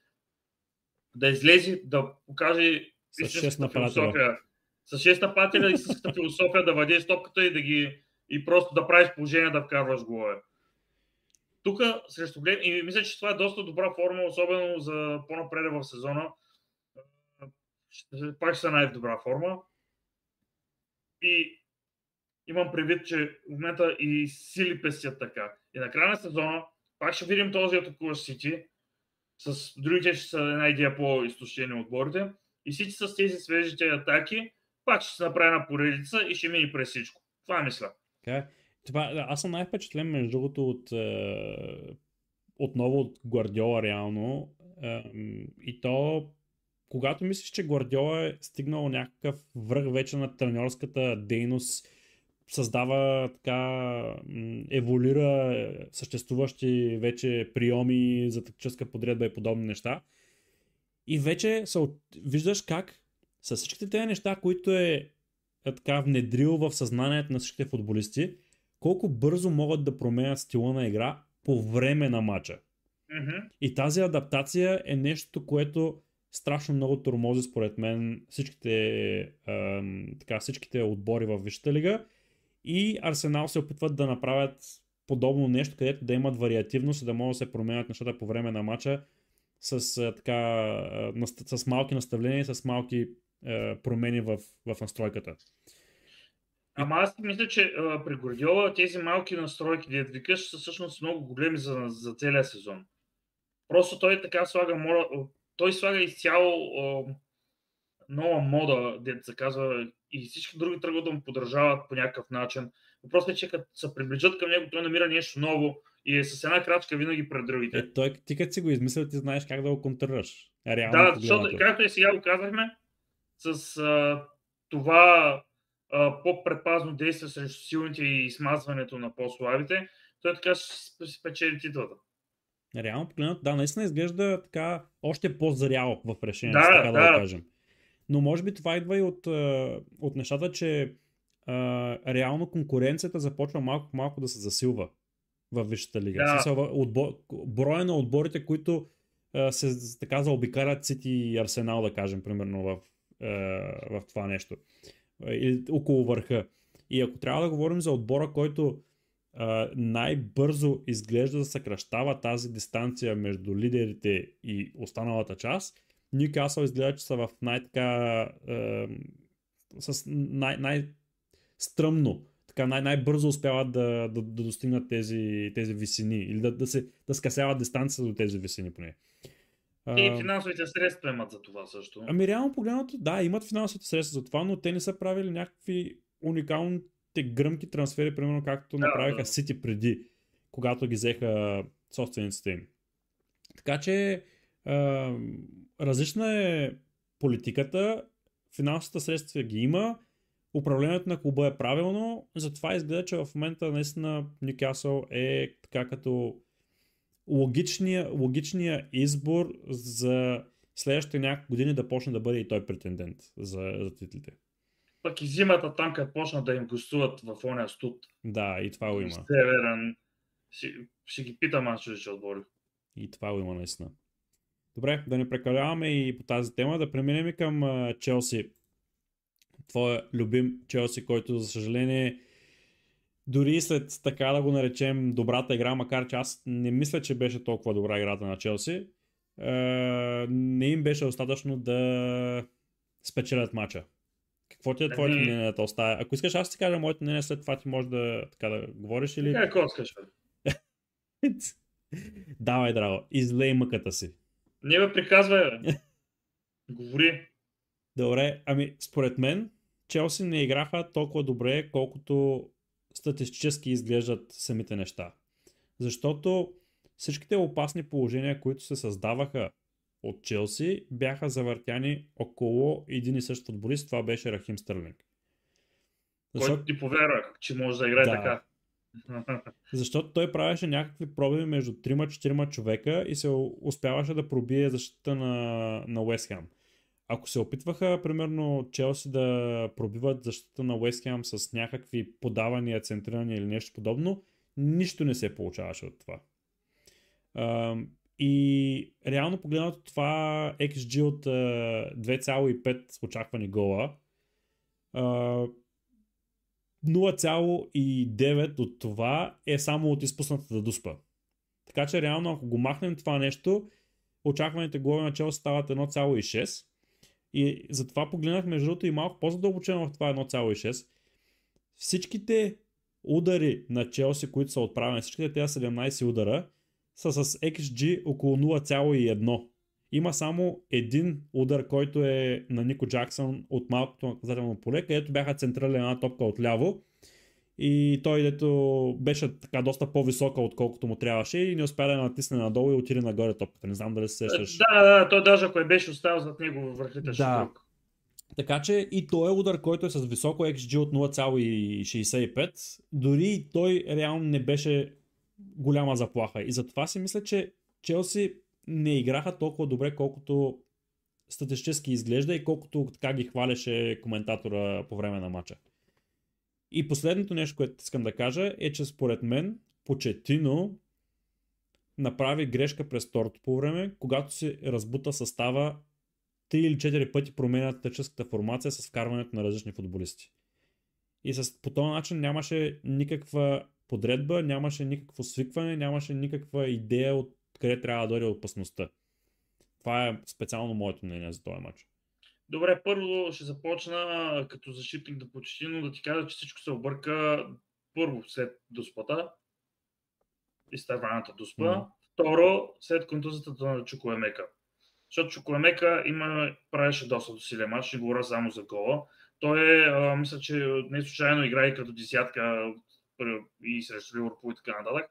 да излезе, да покаже истинската философия. С 6 нападателя истинската философия да владееш топката и да ги и просто да правиш положение да вкарваш голове. Тук срещу Глен, и мисля, че това е доста добра форма, особено за по-напред в сезона. Пак ще са най-добра форма. И имам предвид, че в момента и сили пестят така. И на края на сезона пак ще видим този атакуващ Сити. С другите ще са една идея по-изтощени отборите. И Сити с тези свежите атаки пак ще се направи на поредица и ще мини през всичко. Това мисля. Така е. Това, аз съм най-впечатлен, между другото, от, е, отново от Гвардиола реално. И то, когато мислиш, че Гвардиола е стигнал някакъв връх вече на треньорската дейност, създава така, м, еволюира е, съществуващи вече приеми за тактическа подредба и подобни неща. И вече се, виждаш как с всичките тези неща, които е, е така внедрил в съзнанието на всичките футболисти, колко бързо могат да променят стила на игра по време на матча. Мгм. И тази адаптация е нещо, което страшно много тормози според мен всичките, ам, така, всичките отбори в Висшата лига и Арсенал се опитват да направят подобно нещо, където да имат вариативност и да могат да се променят нещата по време на матча с, така, с малки наставления с малки промени в, в настройката. Ама аз мисля, че а, при Гордиола тези малки настройки, да викаш, са всъщност много големи за, за целия сезон. Просто той така слага, мода, той слага изцяло а, нова мода, дето се казва, и всички други тръгват да му поддържават по някакъв начин. Въпросът е, че като се приближат към него, той намира нещо ново и е с една крачка винаги пред другите. Е, той, ти като си го измислил, ти знаеш как да го контрираш. Реално да, защото, както и сега го казахме, с а, това по-предпазно действа срещу силните и смазването на по-слабите, той така ще спечели титлата. Реално погледнато, да, наистина изглежда така още по-зрял в решението, да, така да, да го кажем. Но може би това идва и от, от нещата, че а, реално конкуренцията започва малко малко да се засилва в Висшата лига. Да. Смисъл, отбор, броя на отборите, които а, се така заобикарят Сити и Арсенал, да кажем, примерно в, а, в това нещо или около върха. И ако трябва да говорим за отбора, който а, най-бързо изглежда да съкръщава тази дистанция между лидерите и останалата част, Ньюкасъл изглежда, че са в най-така а, с най- най-стръмно, така най- най-бързо успяват да, да, да достигнат тези, тези висини или да, да, се, да скъсяват дистанцията до тези висини поне. И финансовите средства имат за това също. Ами реално погледнато, да, имат финансовите средства за това, но те не са правили някакви уникалните гръмки трансфери, примерно както да, направиха да. Сити преди, когато ги взеха собствениците им. Така че а, различна е политиката, финансовите средства ги има, управлението на клуба е правилно, затова изглежда, че в момента наистина Ньюкасъл е така като логичния, логичния избор за следващите няколко години да почне да бъде и той претендент за, за титлите. Пък и зимата там, като почна да им гостуват в оня студ. Да, и това го има. Северен. Ще, ще ги питам аз, че ще отбори. И това го има наистина. Добре, да не прекаляваме и по тази тема, да преминем към Челси. Твоя любим Челси, който за съжаление дори след така да го наречем добрата игра, макар че аз не мисля, че беше толкова добра играта на Челси, е, не им беше достатъчно да спечелят матча. Какво ти е твоето ами- мнение на този Ако искаш, аз ти кажа моето мнение, след това ти можеш да, така, да говориш или... Какво искаш, Давай, драго, излей мъката си. Не ме приказвай, бе. Говори. Добре, ами според мен Челси не играха толкова добре, колкото статистически изглеждат самите неща. Защото всичките опасни положения, които се създаваха от Челси, бяха завъртяни около един и същ футболист. Това беше Рахим Стърлинг. Защото... Който ти повярвах, че може да играе да. така. Защото той правеше някакви пробиви между 3-4 човека и се успяваше да пробие защита на, на Уест Хем ако се опитваха, примерно, Челси да пробиват защита на Уест Хем с някакви подавания, центрирания или нещо подобно, нищо не се получаваше от това. и реално погледнато това XG от 2,5 очаквани гола, 0,9 от това е само от изпуснатата дуспа. Така че реално ако го махнем това нещо, очакваните голове на Челси стават 1,6 и затова погледнах между другото и малко по-задълбочено в това 1,6. Всичките удари на Челси, които са отправени, всичките тези 17 удара, са с XG около 0,1. Има само един удар, който е на Нико Джаксън от малкото наказателно поле, където бяха централи една топка отляво и той дето беше така доста по-висока, отколкото му трябваше и не успя да натисне надолу и отиде нагоре топката. Не знам дали се сещаш. Да, да, той даже ако е беше оставил зад него върхите да. Друг. Така че и той е удар, който е с високо XG от 0,65. Дори и той реално не беше голяма заплаха. И затова си мисля, че Челси не играха толкова добре, колкото статистически изглежда и колкото така ги хваляше коментатора по време на матча. И последното нещо, което искам да кажа е, че според мен Почетино направи грешка през второто по време, когато се разбута състава 3 или 4 пъти променя тъческата формация с вкарването на различни футболисти. И с, по този начин нямаше никаква подредба, нямаше никакво свикване, нямаше никаква идея от къде трябва да дойде опасността. Това е специално моето мнение за този матч. Добре, първо ще започна като защитник да почти, но да ти кажа, че всичко се обърка първо след доспата, изтърваната доспа. Mm-hmm. Второ, след контузията на Чукоемека. Защото Чукоемека има, правеше доста усилия матч, не говоря само за гола. Той е, а, мисля, че не случайно играе като десятка и срещу Ливърпул и така нататък.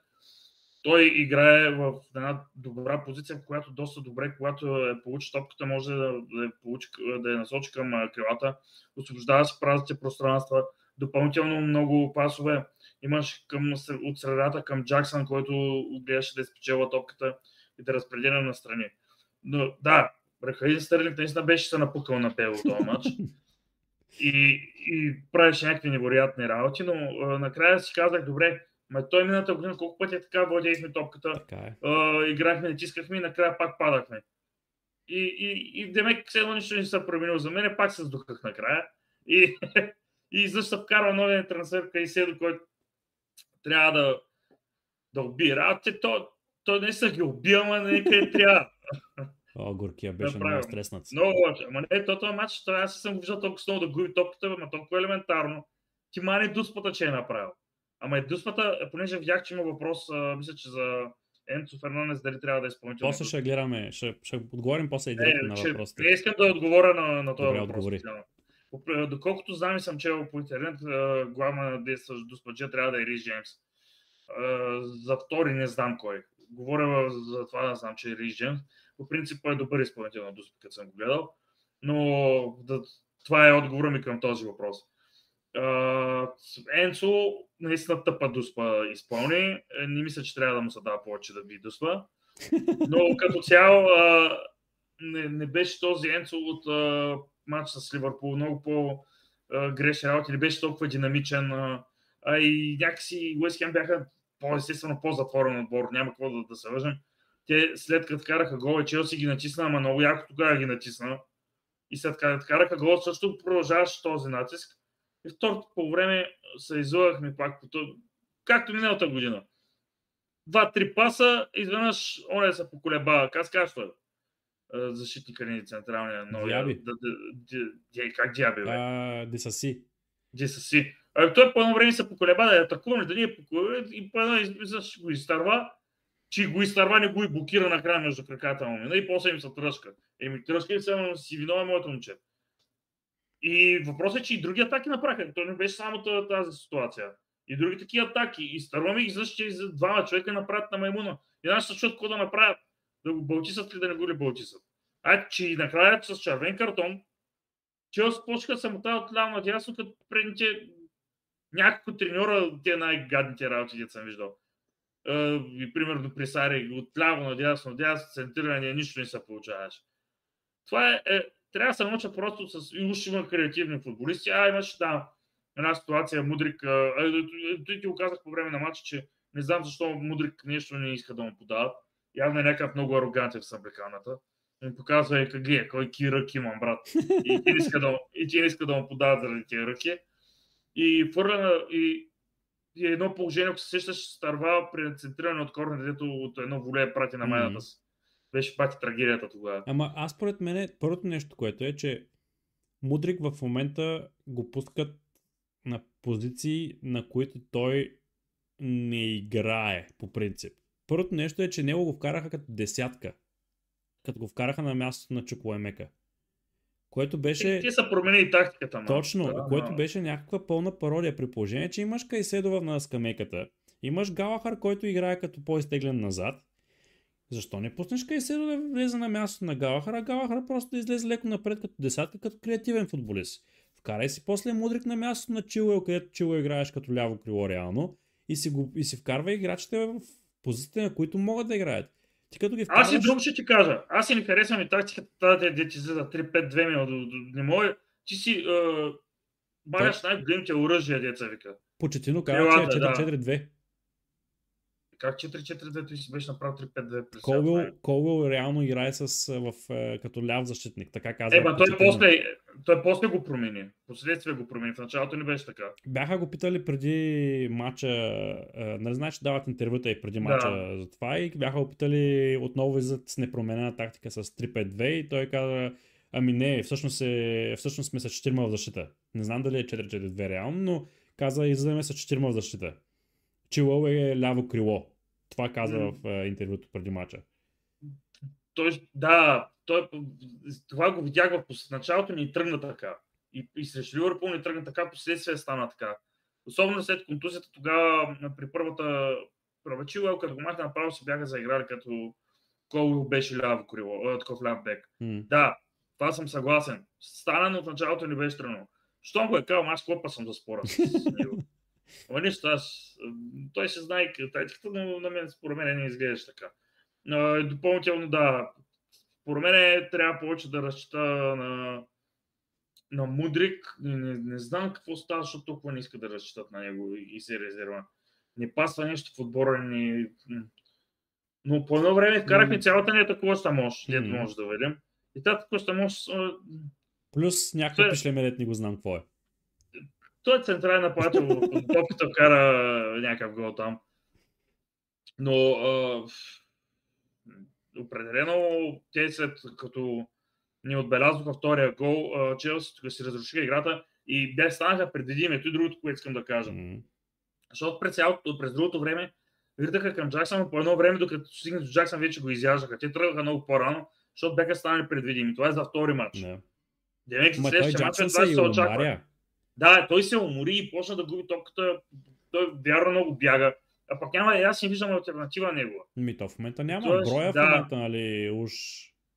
Той играе в една добра позиция, в която доста добре, когато е получи топката, може да, да, получи, да я насочи към крилата, освобождава си празните пространства, допълнително много пасове. Имаш към, от средата към Джаксън, който гледаше да изпечела топката и да разпределя на страни. Но да, Рахаин Стърлинг наистина беше се напукал на пело този матч. И, и правеше някакви невероятни работи, но а, накрая си казах, добре, ма той миналата година колко пъти е така водихме топката, така е. а, играхме, натискахме и накрая пак падахме. И, и, и Демек все едно нищо не се променило за мен, пак се сдухах накрая. И, и защо вкарва новия трансфер Кайседо, който трябва да, да убие работите, то, то не са ги убива, но нека трябва. О, Горкия беше да, много стреснат. Много лошо. Ама не, то този матч, това аз съм виждал толкова много да губи топката, ама толкова елементарно. Ти мани дуспата, че е направил. Ама е дуспата, понеже видях, че има въпрос, а, мисля, че за Енцо Фернандес дали трябва да е изпълнител. После ще гледаме, ще, ще отговорим после и директно на въпросите. Не искам да отговоря на, на този Добре, въпрос. Отговори. Доколкото знам и съм чел по интернет, главна действащ дуспаджа трябва да е Рис Джеймс. За втори не знам кой. Говоря за това да знам, че е Рис Джеймс. По принцип е добър изпълнител на дуспа, като съм го гледал. Но да, това е отговора ми към този въпрос. Енцо наистина тъпа дуспа изпълни. Е, не мисля, че трябва да му се дава повече да би дуспа. Но като цяло не, не беше този Енцо от матч с Ливърпул. Много по грешни работи. Не беше толкова динамичен. А и някакси Уест бяха по-естествено по-затворен отбор. Няма какво да, да се лъжем. Те след като караха гол, Челси ги натисна, ама много яко тогава ги натисна. И след като караха гол, също продължаваше този натиск. И второто по време се излъгахме пак по това, както миналата година. Два-три паса, изведнъж оне се поколеба. Как казва? Защитника ни централния. Новия. Диаби. Как Диаби, бе? А, Десаси. Десаси. А, той по едно време се поколеба да я атакуваме, да ни е поколеба и по едно го изтърва че го изтърва, не го и блокира накрая между краката му. И после им се тръска. Еми, тръска и се си виновен моето момче. И въпросът е, че и други атаки направиха. То не беше само тази ситуация. И други такива атаки. И стърваме ги, за двама човека направят на маймуна. И наши се чуят какво да направят. Да го бълчисат ли да не го ли бълчисат. А, че и накрая с червен картон, Челси почнаха самота от ляво надясно, като предните няколко треньора, те най-гадните работи, които съм виждал и примерно при Сари от ляво надясно, дясно, центриране, нищо не се получаваше. Това е, е трябва да се науча просто с... Уж има креативни футболисти. А, имаше там една ситуация, Мудрик... Той ти го казах по време на матча, че не знам защо Мудрик нещо не иска да му подават. Явно е някакъв много арогантен в съблеканата. Ми показва е как е, кой ки ръки имам, брат. И ти не иска да, и ти не иска да му подават заради тези ръки. И, фърля, и и едно положение, ако се сещаш, стърва при центриране от корнер, където от едно воле е прати на майната си. Беше пати трагедията тогава. Ама аз според мен, първото нещо, което е, че Мудрик в момента го пускат на позиции, на които той не играе по принцип. Първото нещо е, че него го вкараха като десятка. Като го вкараха на мястото на Чукоемека. Което беше... Ти са променили тактиката. Ма. Точно, да, което да. беше някаква пълна пародия при положение, че имаш Кайседова на скамейката, имаш Галахар, който играе като по-изтеглен назад. Защо не пуснеш Кайседо да влезе на мястото на Галахар, а Галахар просто да излезе леко напред като десятка, като креативен футболист. Вкарай си после Мудрик на мястото на Чилуел, където Чилуел играеш като ляво крило реално и си, го, и си вкарва играчите в позициите, на които могат да играят. Ти като ги вкараш... Аз и друг ще ти кажа. Аз и не харесвам и тактиката, тази де ти за 3-5-2 минути. Не може. Ти си багаш най-големите оръжия, деца вика. Почетино казва, че е 4-4-2. Как 4-4-2 той си беше направил 3-5-2 през Колвил, Колвил реално играе с, в, като ляв защитник, така казва. Е, той после, той после го промени. Последствие го промени. В началото не беше така. Бяха го питали преди матча, нали знаеш, дават интервюта и преди матча Да. за това и бяха го питали отново излизат с непроменена тактика с 3-5-2 и той каза, ами не, всъщност, е, всъщност сме с 4 в защита. Не знам дали е 4-4-2 реално, но каза излизаме с 4 в защита. Чилъл е ляво крило. Това каза М. в е, интервюто преди матча. Той, да, той, това го видях в началото ни тръгна така. И, и срещу Ливърпул ни тръгна така, последствие стана така. Особено след контузията, тогава при първата първа Чилуел, като го махна направо се бяха заиграли, като Кол беше ляво крило, такъв ляв бек. М. Да, това съм съгласен. Стана, но в началото не беше тръгнало. Щом го е казал, аз клопа съм за спора нищо, аз... Той се знае тактиката, но на мен според мен не изглеждаш така. А, и Допълнително, да. Според мен трябва повече да разчита на, на Мудрик. Не, не, не знам какво става, защото толкова не иска да разчитат на него и, се резерва. Не пасва нещо в отбора ни. Но по едно време вкарахме цялата ни такова мощ, дето може да видим. И тази такова мощ, Плюс някакъв пишлемерет не го знам какво е. Той е централен нападател подготовката, кара някакъв гол там. Но а, определено те след като ни отбелязаха втория гол, Челси тук си разрушиха играта и бях станаха предвидими. Ето и другото, което искам да кажа. М. Защото през, цялото, през другото време вирдаха към Джаксън, но по едно време, докато стигнат до Джаксън, вече го изяждаха. Те тръгнаха много по-рано, защото бяха станали предвидими. Това е за втори матч. Да. Демек, той следващия матч Джаксън това се ще и се очаква. Да, той се умори и почна да губи топката. Той вярно много бяга. А пък няма, аз не виждам альтернатива негова. Ми то в момента няма. Тоест, Броя в да. момента, нали, уж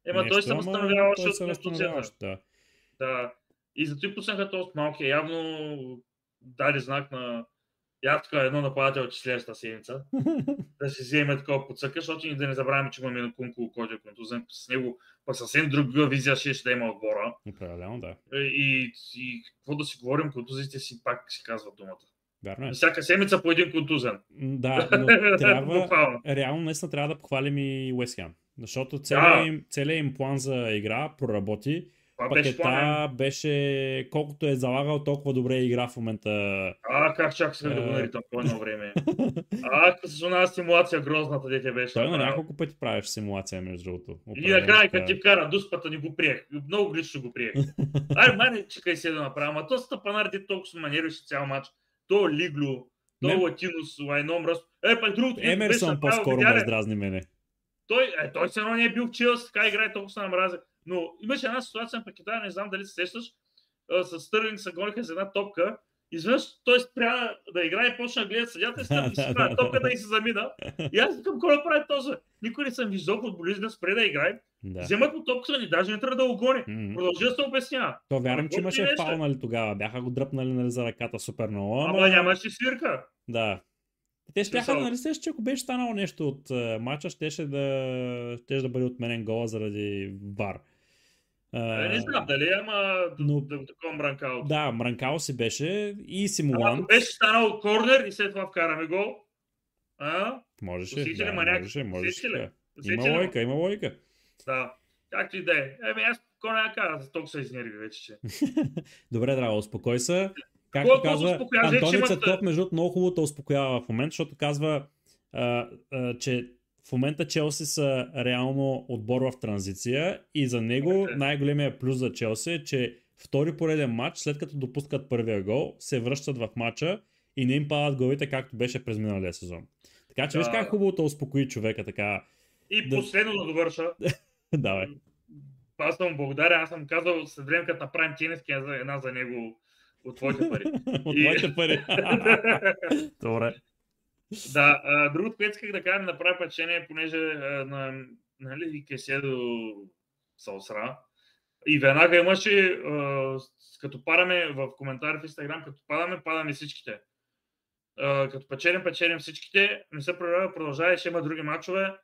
Ема той се ама възстановява той се от възстановява контузията. още, да. Да. И зато и пуснаха този малкия. Явно даде знак на я така едно нападател, че следващата седмица да си вземе такова подсъка, защото да не забравяме, че имаме Кунко, който е контузен. С него пък съвсем друга визия ще, ще да има отбора. Определено, да. И, и какво да си говорим, контузите си пак си казват думата. Вярно е. Всяка седмица по един контузен. Да, но трябва, реално наистина трябва да похвалим и Уест Хем. Защото целият, Да. им, целият им план за игра проработи. Това беше планен. Пакета беше, колкото е залагал, толкова добре игра в момента. А, как чак исках да го Е. наритам по едно време. А, с една стимулация грозната дете беше. Той на няколко пъти правиш симулация, между другото. И накрая, като ти вкара дуспата, ни го приех. Много лично го приех. Ай, мане, чекай се да направя. Ама то стъпанар, де толкова се цял матч. То Лигло, то Не. Латинус, Лайном, Ръс. Е, па другото. беше Емерсон по-скоро ме ли? издразни мене. Той, е, той все едно не е бил в Челси, така играе, толкова се намразя. Но имаше една ситуация на пакета, не знам дали се сещаш, с Стърлинг се гониха за една топка. Изведнъж той спря да играе и почна да гледа съдята и стъпи си прави да, топката и се замина. И аз викам, да прави този? Никой не съм виждал футболист да спре да играе. Да. Вземат му топката ни, даже не трябва да го гони. М. Продължи да се обяснява. То вярвам, че имаше ти фал, нали, тогава. Бяха го дръпнали нали, за ръката супер много. Ама, Ама нямаше свирка. Да. Те спяха, Смисъл- нали че ако беше станало нещо от uh, матча, щеше да, щеше да бъде отменен гола заради бар. Е, Не знам дали, ама но- да, да такова мранкал. Да, Мранкао си беше и симулант. ако беше станал корнер и след това вкараме гол, а? Можеше, Усети ли да, маняк? можеше, можеше. Усети Има лойка, има лойка. Да. Както и да е. Еми, аз не кажа, за толкова се изнерви вече, че. Добре, драго, успокой се. Както Колко казва, Антони Цветков, между другото, много хубаво те успокоява в момента, защото казва, а, а, че в момента Челси са реално отбор в транзиция и за него е. най-големия плюс за Челси е, че втори пореден матч, след като допускат първия гол, се връщат в матча и не им падат главите, както беше през миналия сезон. Така че Да. виж как хубаво те успокои човека така. И Да. последно да довърша. Давай. Аз съм благодарен, аз съм казал след време, като направим тениски, една за- него от твоите пари. От моите пари. Добре. Да, а, другото, което исках да кажа, да направя печение, понеже а, на, нали, Кеседо се осра. И веднага имаше, а, като падаме в коментари в Инстаграм, като падаме, падаме всичките. А, като печелим, печелим всичките, не се проявява, продължава, ще има други матчове.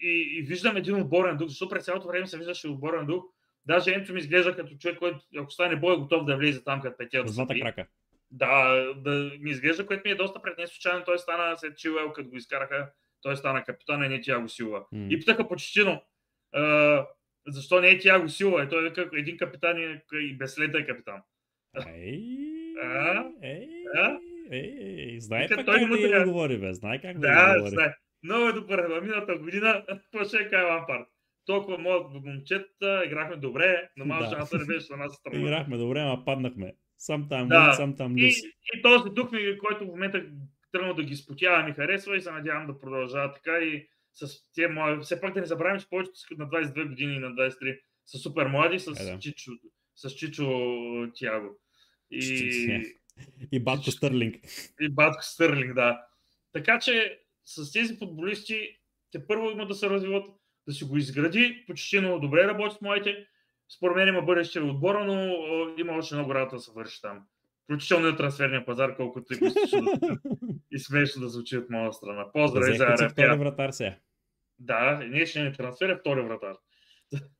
И, и виждам един отборен дух, защото през цялото време се виждаше отборен дух. Даже Енцо ми изглежда като човек, който ако стане бой, е готов да влезе там, като петия да С двата съди. крака. Да, да ми изглежда, което ми е доста пред случайно. Той стана след Чилел, като го изкараха, той стана капитан, и не Тяго Сила. М. И питаха почтино, защо не е Тяго Сила? И той вика, един капитан е, и безследен е капитан. Ей, А? ей, А? ей, ей, знае пък как да я говори, бе. Знае как да Да, говори. знае. Много е добър. Миналата година, какво ще кажа Лампард? Толкова моят момчета, играхме добре, но малко Да. шанса не беше на нас страна. Играхме добре, ама паднахме. Там Да. сам там И, и този дух който в момента тръгна да ги спотява, ми харесва и се надявам да продължава така и с тия мои... Все пак да не забравим, че повечето са на 22 години и на 23 са супер млади с, Е, да. Чичо, с Чичо Тяго. И, И Батко Стърлинг. и Батко Стърлинг, да. Така че с тези футболисти те първо има да се развиват, да си го изгради, почти много добре работи с моите. Според мен има бъдеще в отбора, но а, има още много работа да се върши там. Включително и трансферния пазар, колкото егоистично да, и смешно да звучи от моя страна. Поздрави за си втори вратар сега. Да, не трансфер е втори вратар.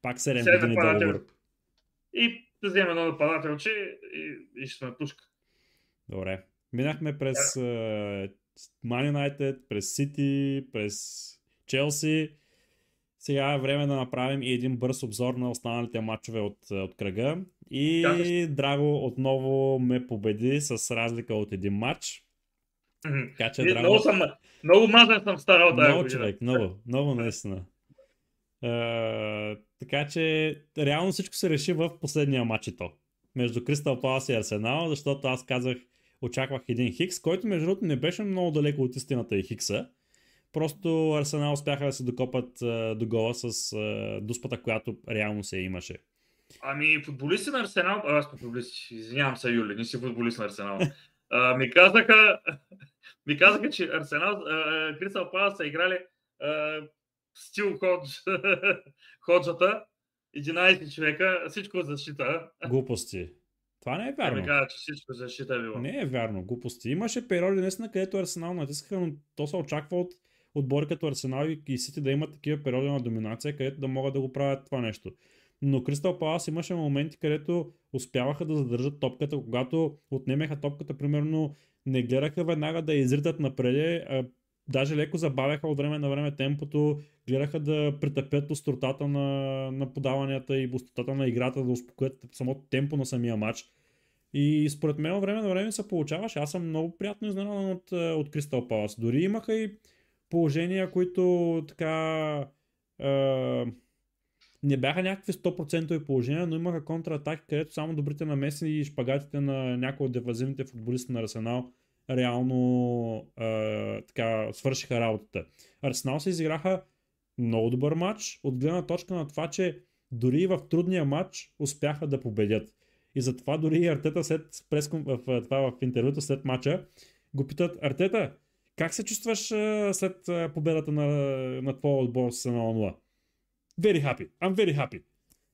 Пак 7 Седем години договор. И да вземем едно нападателче и, и ще сме пушка. Добре. Минахме през Man United, през City, през Челси. Сега е време да направим и един бърз обзор на останалите матчове от, от кръга. И Как Драго отново ме победи с разлика от един матч. Така че И Драго... Много съм, много мазен съм старал тази Много човек, много, много наистина. Е, така че реално всичко се реши в последния матч и то. Между Кристал Палас и Арсенал, защото аз казах, очаквах един Хикс, който между другото не беше много далеко от истината и Хикса. Просто Арсенал успяха да се докопат е, до гола с е, дуспата, която реално се имаше. Ами, футболисти на Арсенал, а, аз футболист, извинявам се, Юли, не си футболист на Арсенал. А, ми казаха, ми казаха, че Арсенал, а, Кристал Палас са играли а, стил ходж, ходжата, 11 човека, всичко защита. Глупости. Това не е Те ми вярно. каза, че всичко защита е било. Не е вярно, глупости. Имаше периоди наистина, където Арсенал натискаха, но то се очаква от отбори като Арсенал и Сити да имат такива периоди на доминация, където да могат да го правят това нещо. Но Кристал Палас имаше моменти, където успяваха да задържат топката, когато отнемеха топката, примерно не гледаха веднага да изритат напред, а даже леко забавяха от време на време темпото, гледаха да притъпят остротата на, на подаванията и остротата на играта, да успокоят самото темпо на самия матч. И според мен време на време се получаваше. Аз съм много приятно изненадан от, от Кристал Палас. Дори имаха и положения, които така е, не бяха някакви 100% положения, но имаха контратаки, където само добрите намеси и шпагатите на някои от дефазивните футболисти на Арсенал реално е, така свършиха работата. Арсенал се изиграха много добър матч, от гледна точка на това, че дори и в трудния матч успяха да победят. И затова дори и Артета след в, това, в интервюто след матча го питат Артета, как се чувстваш а, след а, победата на, на твоя отбор с 1 0 Very happy. I'm very happy.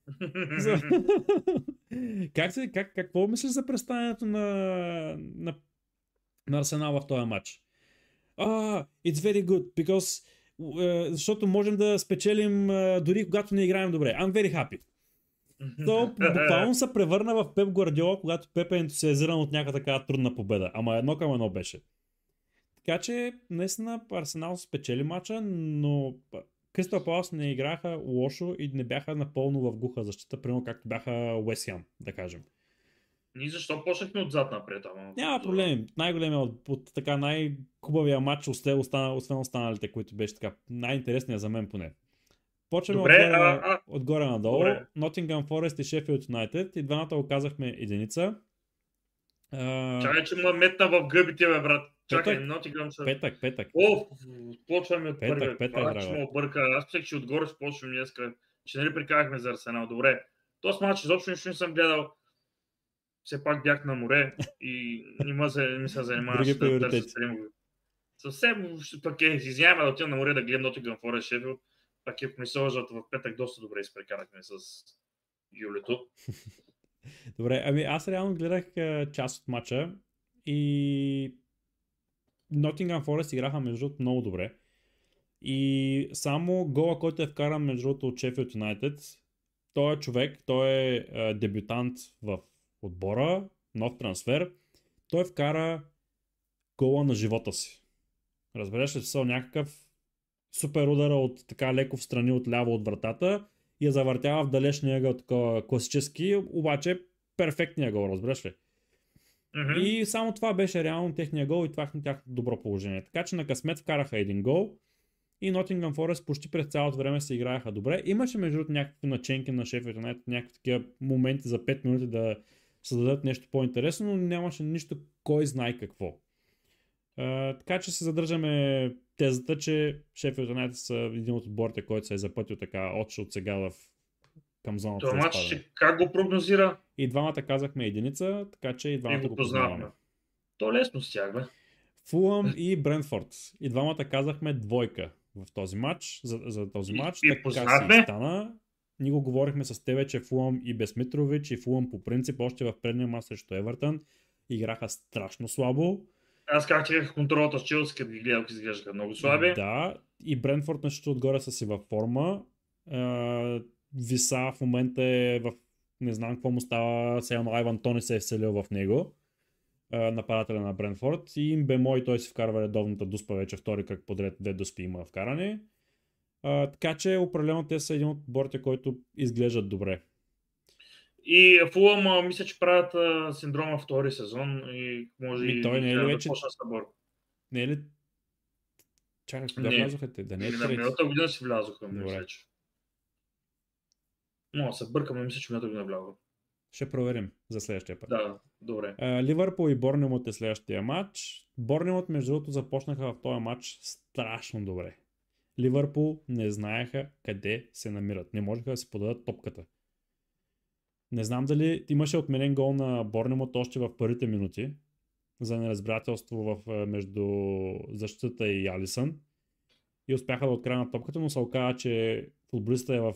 Как се, как, какво мислиш за представянето на, на, на Арсенал в този матч? Ah, it's very good, because uh, защото можем да спечелим uh, дори когато не играем добре. I'm very happy. То буквално се превърна в Пеп Гвардиола, когато Пеп е ентусиазиран от някаква така трудна победа. Ама едно към едно беше. Така че, наистина, Арсенал спечели мача, но Кристал Палас не играха лошо и не бяха напълно в глуха защита, примерно както бяха Уест Хем, да кажем. Ние защо почнахме отзад напред? Ама... Няма проблеми. Най-големия от, от така най-хубавия матч, освен, освен останалите, които беше така най-интересният за мен поне. Почваме Добре, отгоре, а... отгоре надолу. Добре. Nottingham Forest и Sheffield United. И двамата оказахме единица. А, Чакай, че ме метна в гъбите, бе, брат. Чакай, Петък. Нотиграм са... петък, петък. О, почваме от първия. петък, Това, че ме обърка. Аз мислех, че отгоре ще почваме днеска. Че нали прикарахме за Арсенал. Добре. Този матч изобщо нищо не съм гледал. Все пак бях на море и не се, не се занимаваше Други да търся стримове. Съвсем ще пък е, извинявай да отида на море да гледам Nottingham Forest Шефилд. Пак е, се лъжат, в петък доста добре изпрекарахме с Юлито. Добре, ами аз реално гледах част от матча и Nottingham Forest играха между другото много добре. И само гола, който е вкаран между другото от Sheffield United, той е човек, той е а, дебютант в отбора, нов трансфер. той вкара гола на живота си. Разбереш ли, са някакъв супер удара от така леко в страни от ляво от вратата и я завъртява в далечния ъгъл, такова класически, обаче перфектния гол, разбираш ли? Мгм. И само това беше реално техния гол и това е тяхното добро положение. Така че на късмет вкараха един гол и Nottingham Forest почти през цялото време се играеха добре. Имаше между другото някакви наченки на Шеф Юнайтед, някакви такива моменти за 5 минути да създадат нещо по-интересно, но нямаше нищо кой знае какво. А, така че се задържаме тезата, че Шеф са един от отборите, който се е запътил така отше от сега в към зоната Това матч ще- как го прогнозира? И двамата казахме единица, така че и И двамата го го познаваме. То лесно с тях, бе. Фулъм и Брентфорд. И двамата казахме двойка в този матч, за, за този И- матч. и така познахме. си стана. Ние го говорихме с тебе, че Фулъм и без Митрович и Фулъм по принцип още в предния мач срещу Евертън играха страшно слабо. Аз как че контролата с Челси, като ги гледах, изглеждаха много слаби. Да, и Брентфорд нещо отгоре са си във форма. Виса в момента е в не знам какво му става, сега едно Айван Тони се е вселил в него, нападателя на Брентфорд и Бемо и той си вкарва редовната дуспа вече втори кръг подред, две дуспи има вкарани. Е, така че определено те са един от отборите, които изглеждат добре. И Фулъм, мисля, че правят а, синдрома втори сезон и може Ми, и той не е ли да вече- събор. Не е ли? Чакай, кога Не. влязоха те? Да не е миналата година си влязоха, мисля, че. Но се бъркам, но мисля, че миналата година влязоха. Ще проверим за следващия път. Да, добре. Ливърпул и Борнемот е следващия матч. Борнемот, между другото, започнаха в този матч страшно добре. Ливърпул не знаеха къде се намират. Не можеха да си подадат топката. Не знам дали имаше отменен гол на Борнемот още в първите минути за неразбирателство в, между защитата и Алисън. И успяха да откраднат топката, но се оказа, че футболистът е в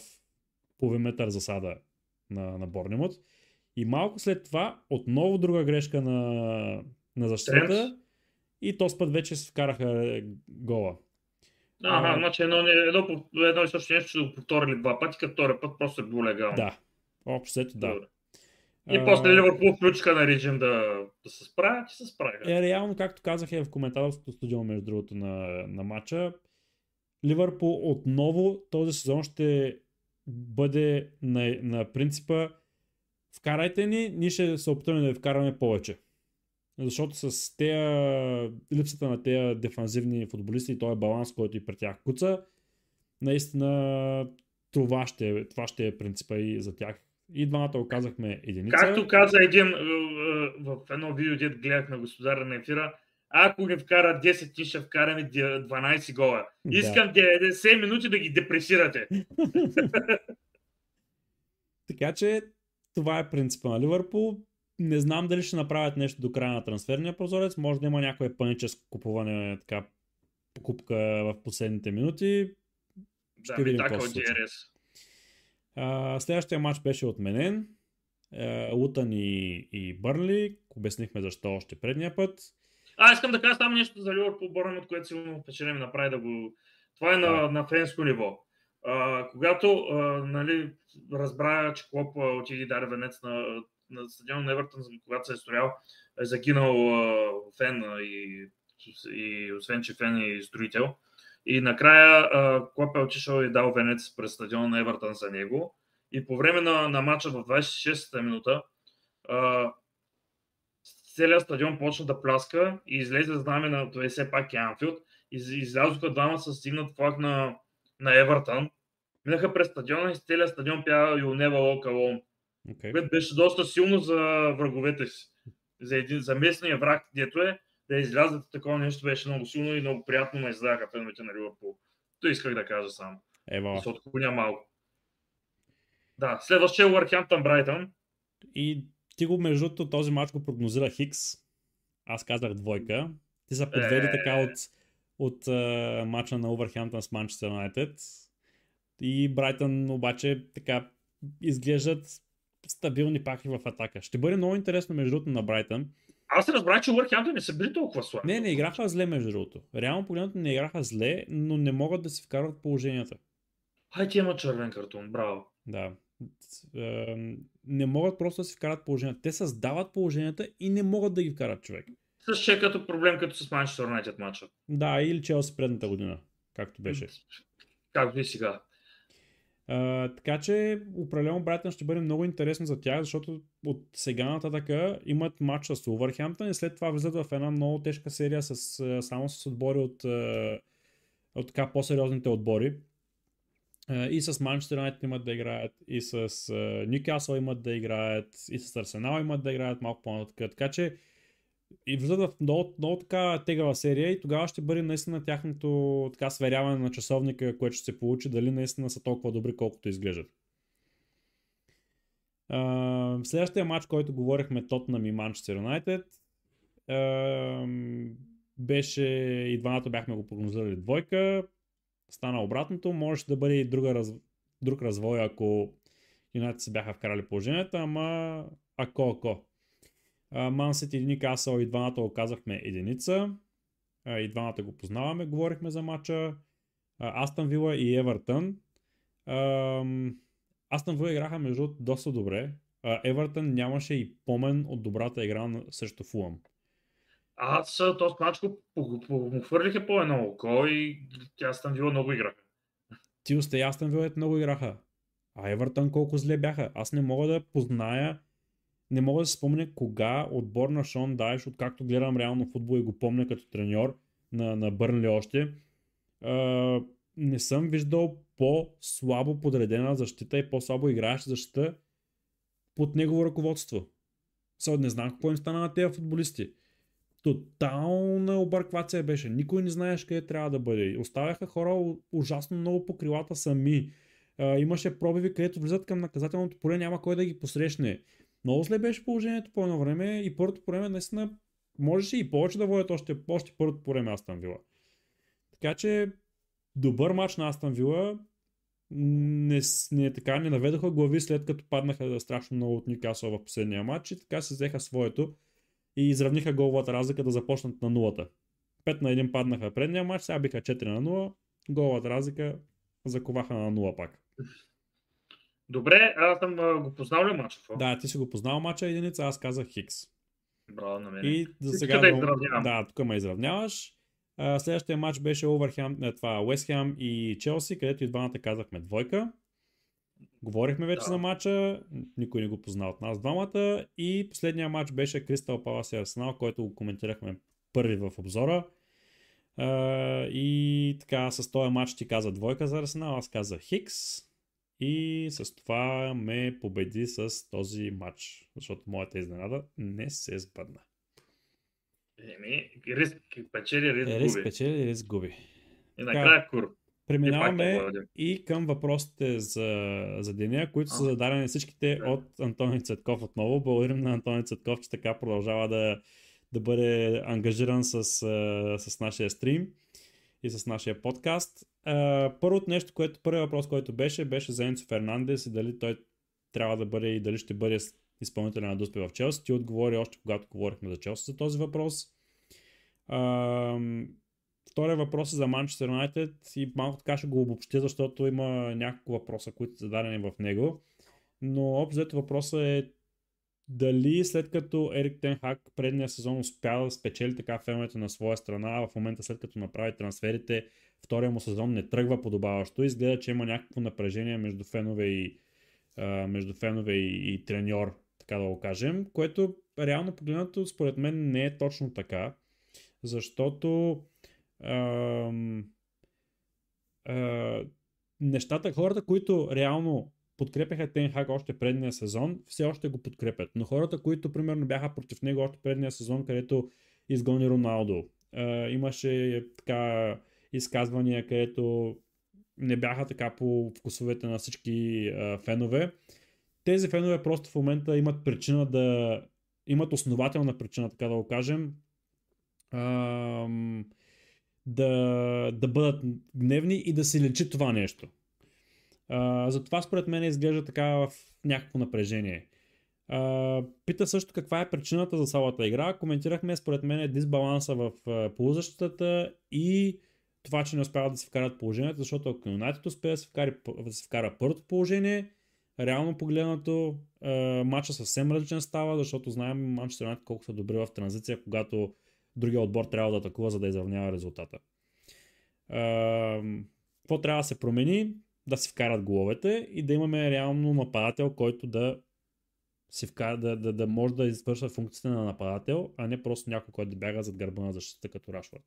половин метър засада на, на Борнемот. И малко след това отново друга грешка на, на защитата. И този път вече се вкараха е, гола. Ага, А, значи едно, едно, едно и също нещо ще го повторили два пъти, като втори път просто е било легално. Да. Общо взето да. Добре. И А, после Ливърпул включиха на режим да, да се справят и се справиха. Е, реално, както казах и в коментаторското студио, между другото, на, на матча, Ливърпул отново този сезон ще бъде на, на принципа вкарайте ни, ние ще се опитаме да ви вкараме повече. Защото с тея, липсата на тези дефанзивни футболисти и този баланс, който и при тях куца, наистина това ще, това ще е принципа и за тях. И двамата оказахме единица. Както каза един е, е, в едно видео, дед гледах на господаря на ефира, ако ни вкара 10, ти ще вкараме 12 гола. Да. Искам 90 минути да ги депресирате. Така че това е принципа на Ливърпул. Не знам дали ще направят нещо до края на трансферния прозорец. Може да има някое паническо купуване, така, покупка в последните минути. Да, видим така от. DRS. А, следващия матч беше отменен. А, Лутън и, и Бърнли. Обяснихме защо още предния път. А, искам да кажа само нещо за Ливърпул от което силно впечатление направи да го... Това е на, Да. на фенско ниво. А, когато а, нали, разбра, че Клоп отиде и даде венец на, на стадион на Евертън, когато се е строял, е загинал а, фен и, и освен, че фен и строител. И накрая а, Клоп е отишъл и дал венец през стадион на Евертън за него. И по време на, на матча в 26-та минута а, целият стадион почна да пляска и излезе знаме на това все пак е Анфилд. Из, излязоха двама с стигнат флаг на, на Евертън. Минаха през стадиона и целият стадион пя You'll never walk alone. Okay. Което беше доста силно за враговете си. За, един, за местния враг, дето е, да излязат такова нещо беше много силно и много приятно ме издадаха феновете на Ливърпул. То исках да кажа само. Ева. Се отклоня малко. Да, следващия е Уърхемптън Брайтън. И ти го, между другото, този матч го прогнозира Хикс. Аз казах двойка. Ти са подвели Е. така от, от uh, матча на Увърхемптън с Манчестър Юнайтед. И Брайтън обаче така изглеждат стабилни пак и в атака. Ще бъде много интересно между другото на Брайтън. Аз разбрах, че Уърхемптън не са били толкова слаби. Не, не играха зле между другото. Реално погледнато не играха зле, но не могат да си вкарват положенията. Хай ти има червен картон, браво. Да. Не могат просто да си вкарат положението. Те създават положенията и не могат да ги вкарат човек. Също е като проблем като с Манчестър Юнайтед матча. Да, или Челси предната година, както беше. Както и сега. Uh, така че определено Брайтън ще бъде много интересно за тях, защото от сега нататък имат матч с Увърхемптън и след това влизат в една много тежка серия с, само с отбори от, от така по-сериозните отбори. И с Манчестър Юнайтед имат да играят, и с Ньюкасъл имат да играят, и с Арсенал имат да играят малко по-нататък. Така че и влизат в много, много така тегава серия и тогава ще бъде наистина тяхното така сверяване на часовника, което ще се получи, дали наистина са толкова добри, колкото изглеждат. Uh, следващия матч, който говорихме Тотнам и Манчестър Юнайтед, беше и двамата бяхме го прогнозирали двойка. Стана обратното. Може да бъде и друга раз, друг развой, ако Юнайтед се бяха вкарали положението, ама ако, ако. Ман Сити и Никасъл и двамата оказахме единица. И двамата го познаваме, говорихме за матча. Астън Вила и Евертън. Астън Вила играха между доста добре. Евертън нямаше и помен от добрата игра срещу Фулъм. Аз този матч го му хвърлиха по едно око и тя Астън Вила много играха. Ти осте Астън Вила много играха. А Евертън колко зле бяха. Аз не мога да позная не мога да се спомня кога отбор на Шон Дайш, откакто гледам реално футбол и го помня като треньор на, на Бърнли още, а, не съм виждал по-слабо подредена защита и по-слабо играеща защита под негово ръководство. Сега не знам какво им стана на тези футболисти. Тотална обърквация беше. Никой не знаеш къде трябва да бъде. Оставяха хора ужасно много по крилата сами. А, имаше пробиви, където влизат към наказателното поле, няма кой да ги посрещне. Много зле беше положението по едно време и първото по време наистина можеше и повече да водят още, още първото по време Астан Вила. Така че добър матч на Астан Вила не, не, така, не наведоха глави след като паднаха страшно много от Никасъл в последния матч и така се взеха своето и изравниха головата разлика да започнат на нулата. 5 на 1 паднаха предния матч, сега биха 4 на 0, головата разлика заковаха на 0 пак. Добре, аз съм го познал ли мача? Да, ти си го познал мача единица, аз казах Хикс. Браво на мен. И за сега... Да, изравнявам. да, тук ме изравняваш. Uh, следващия матч беше Оверхем, това Уест Хем и Челси, където и двамата казахме двойка. Говорихме вече да. за матча, никой не го позна от нас двамата. И последния матч беше Кристал Палас и Арсенал, който го коментирахме първи в обзора. Uh, и така, с този матч ти каза двойка за Арсенал, аз казах Хикс. И с това ме победи с този матч, защото моята изненада не се сбъдна. Еми, риск печели, риск губи. Риск печели, риск губи. И накрая кур. Преминаваме и към въпросите за, за деня, които са зададени всичките да. от Антони Цветков отново. Благодарим на Антони Цветков, че така продължава да, да бъде ангажиран с, с нашия стрим и с нашия подкаст. Първото нещо, което, първият въпрос, който беше, беше за Енцо Фернандес и дали той трябва да бъде и дали ще бъде изпълнителен на Дуспе в Челси. Ти отговори още когато говорихме за Челси за този въпрос. Uh, втория въпрос е за Манчестър Юнайтед и малко така ще го обобщя, защото има няколко въпроса, които са зададени в него. Но общо въпросът е дали след като Ерик Тенхак предния сезон успя да спечели така феновете на своя страна, в момента след като направи трансферите, втория му сезон не тръгва подобаващо. Изгледа, че има някакво напрежение между фенове и, а, между фенове и, и треньор, така да го кажем, което реално погледнато според мен не е точно така, защото ам, нещата, хората, които реално подкрепяха Тенхак още предния сезон, все още го подкрепят. Но хората, които примерно бяха против него още предния сезон, където изгони Роналдо, а, имаше така изказвания, където не бяха така по вкусовете на всички а, фенове. Тези фенове просто в момента имат причина да. имат основателна причина, така да го кажем, а, да, да бъдат гневни и да се лечи това нещо. А, затова според мен изглежда така в някакво напрежение. А, пита също каква е причината за цялата игра. Коментирахме според мен дисбаланса в полузащитата и това, че не успяват да се вкарат положението, защото ако Юнайтед успее да се, вкара, да се вкара първото положение, реално погледнато матча съвсем различен става, защото знаем Манчестър Юнайтед колко са добри в транзиция, когато другия отбор трябва да атакува, за да изравнява резултата. Какво трябва да се промени? Да си вкарат головете и да имаме реално нападател, който да си вкара, да, да, да може да извършва функцията на нападател, а не просто някой, който да бяга зад гърба на защита като Рашфорд.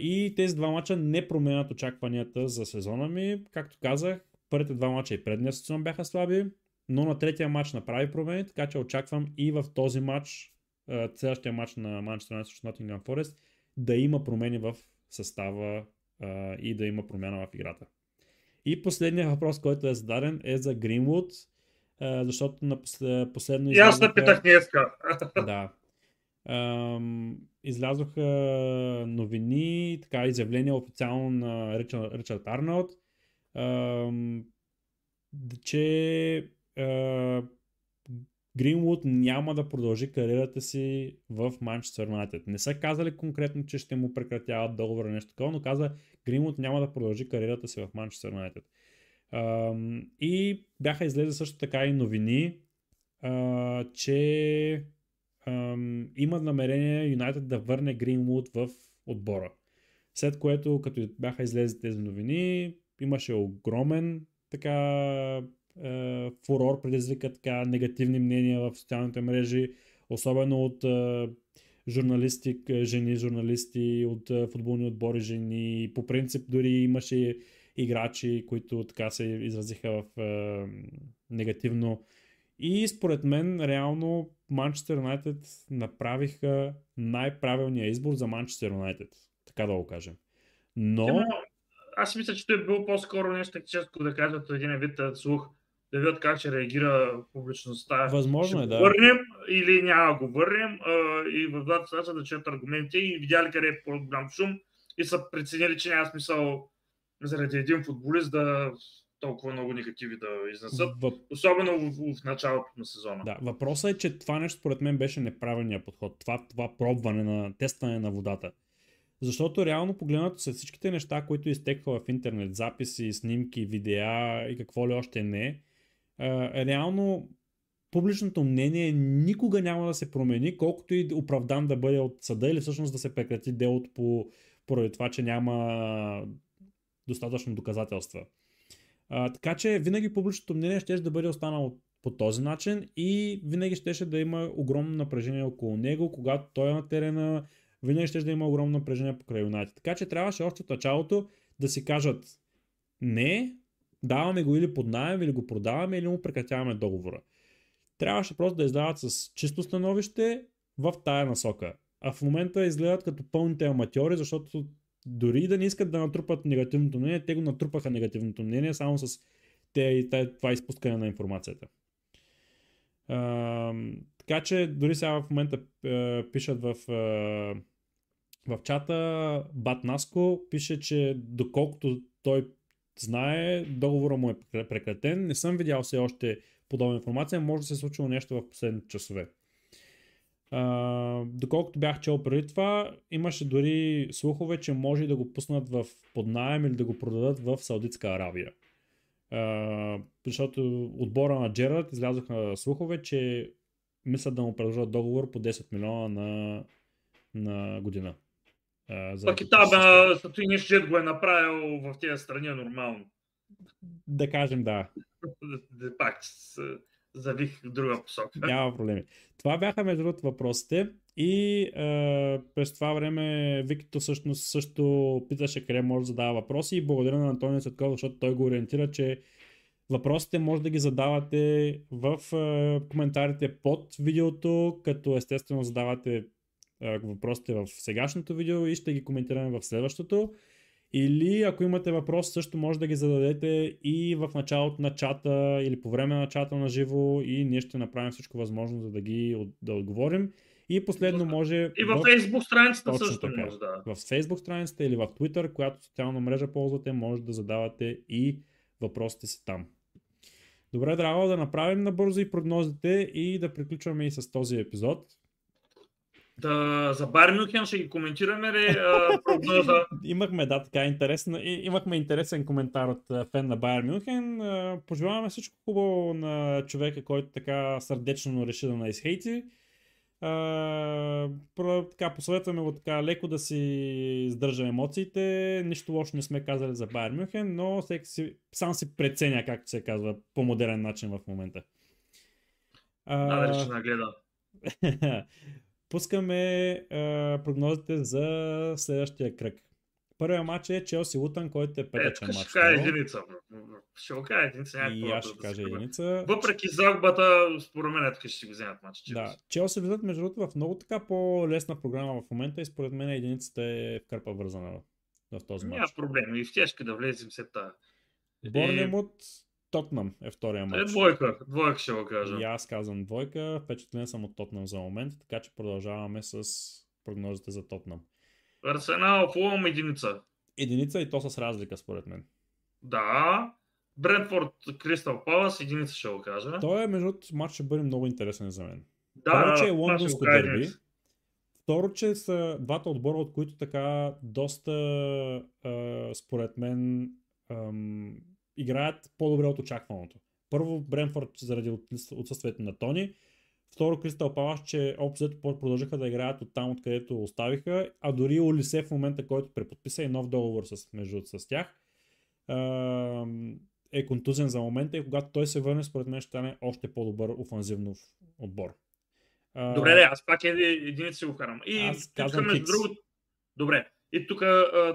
И тези два мача не променят очакванията за сезона ми. Както казах, първите два мача и предния сезон бяха слаби, но на третия матч направи промени, така че очаквам и в този матч, следващия матч на Manchester United с Nottingham Forest, да има промени в състава и да има промяна в играта. И последният въпрос, който е зададен е за Гринвуд, защото на последно И аз напитах днеска. Да. Излязоха новини, така изявления официално на Ричард Арнолд, че Гринвуд няма да продължи кариерата си в Манчестър Юнайтед. Не са казали конкретно, че ще му прекратяват договора нещо такова, но каза Гринвуд няма да продължи кариерата си в Манчестър Юнайтед. И бяха излезе също така и новини, че има намерение Юнайтед да върне Гринвуд в отбора. След което, като бяха излезе тези новини, имаше огромен така е, фурор, предизвика така негативни мнения в социалните мрежи, особено от е, журналисти, жени журналисти, от е, футболни отбори жени. По принцип дори имаше играчи, които така се изразиха в е, негативно. И според мен, реално, Манчестър Юнайтед направиха най-правилния избор за Манчестър Юнайтед. Така да го кажем. Но аз мисля, че той е бил по-скоро нещо тактическо да кажат един вид слух, да видят как ще реагира публичността. Възможно е, да. Върнем или няма го върнем и в двата случая да чуят аргументи и видяли къде е по-голям шум и са преценили, че няма смисъл заради един футболист да толкова много негативи да изнесат, Въп... особено в, в началото на сезона. Да, въпросът е, че това нещо според мен беше неправилният подход. Това, това пробване на тестване на водата. Защото реално погледнато се всичките неща, които изтекха в интернет, записи, снимки, видеа и какво ли още не, реално публичното мнение никога няма да се промени, колкото и оправдан да бъде от съда или всъщност да се прекрати делото по, поради това, че няма достатъчно доказателства. А, така че винаги публичното мнение ще да бъде останало по този начин и винаги щеше да има огромно напрежение около него, когато той е на терена, винаги ще да има огромно напрежение покрай Юнайтед. Така че трябваше още от началото да си кажат не, даваме го или под найем, или го продаваме, или му прекратяваме договора. Трябваше просто да издават с чисто становище в тая насока. А в момента изгледат като пълните аматьори, защото дори да не искат да натрупат негативното мнение, те го натрупаха негативното мнение само с те, това изпускане на информацията. А, така че дори сега в момента а, пишат в а, в чата Бат Наско пише, че доколкото той знае, договора му е прекратен. Не съм видял все още подобна информация. Може да се е случило нещо в последните часове. Uh, доколкото бях чел преди това, имаше дори слухове, че може да го пуснат в поднаем или да го продадат в Саудитска Аравия. Uh, защото отбора на Джерард излязоха слухове, че мислят да му предложат договор по 10 милиона на, на година. Пък и там Сатуи Нишджет го е направил в тези страни нормално. Да кажем да. Пак завих в друга посока. Няма проблеми. Това бяха между другото въпросите. И е, през това време Викито всъщност също питаше къде може да задава въпроси и благодаря на Антонио Цветков, защото той го ориентира, че въпросите може да ги задавате в е, коментарите под видеото, като естествено задавате въпросите в сегашното видео и ще ги коментираме в следващото. Или ако имате въпрос, също може да ги зададете и в началото на чата или по време на чата на живо и ние ще направим всичко възможно, за да ги да отговорим. И последно може... И в, в Facebook страницата Точно също така. може, да. В Facebook страницата или в Twitter, която социална мрежа ползвате, може да задавате и въпросите си там. Добре, драго, да направим набързо и прогнозите и да приключваме и с този епизод. Да, за Байер Мюнхен ще ги коментираме ли а, прогноза? Имахме, да, така интересно. И, имахме интересен коментар от фен на Байер Мюнхен. Пожелаваме всичко хубаво на човека, който така сърдечно реши да изхейти. Uh, така, посъветваме го така леко да си издържа емоциите. Нищо лошо не сме казали за Байер Мюнхен, но всеки си, сам си преценя, както се казва, по модерен начин в момента. Uh, да, да, ще нагледа. Пускаме uh, прогнозите за следващия кръг. Първият матч е Челси Лутън, който е петъчен матч. Ще кажа единица. Ще го кажа единица. И аз ще кажа единица. Въпреки загубата, според мен тук ще си го вземат матч. Да, Челси влизат между другото в много така по-лесна програма в момента и според мен единицата е в кърпа вързана в този матч. Няма проблем. И в тежка да влезем след тази. Борнемот, Тотнам е втория матч. Е, двойка. Двойка ще го кажа. И аз казвам двойка. Впечатлен съм от Тотнам за момент, така че продължаваме с прогнозите за Тотнам. Арсенал, Фулъм единица. Единица и то с разлика, според мен. Да. Брентфорд, Кристал Палас, единица ще го кажа. Той е, между другото, матч ще бъде много интересен за мен. Да, Първо, че е лондонско дерби. Второ, че са двата отбора, от които така доста, а, според мен, ам, играят по-добре от очакваното. Първо, Бренфорд заради от- отсъствието на Тони. Второ, Кристал Палас, че общо взето продължиха да играят от там, откъдето оставиха, а дори Олисе в момента, който преподписа и нов договор с, между с тях, е контузен за момента и когато той се върне, според мен ще стане още по-добър офанзивно отбор. Добре, да, аз пак еди- единица си го карам. И Аз казвам между другото, добре. И тук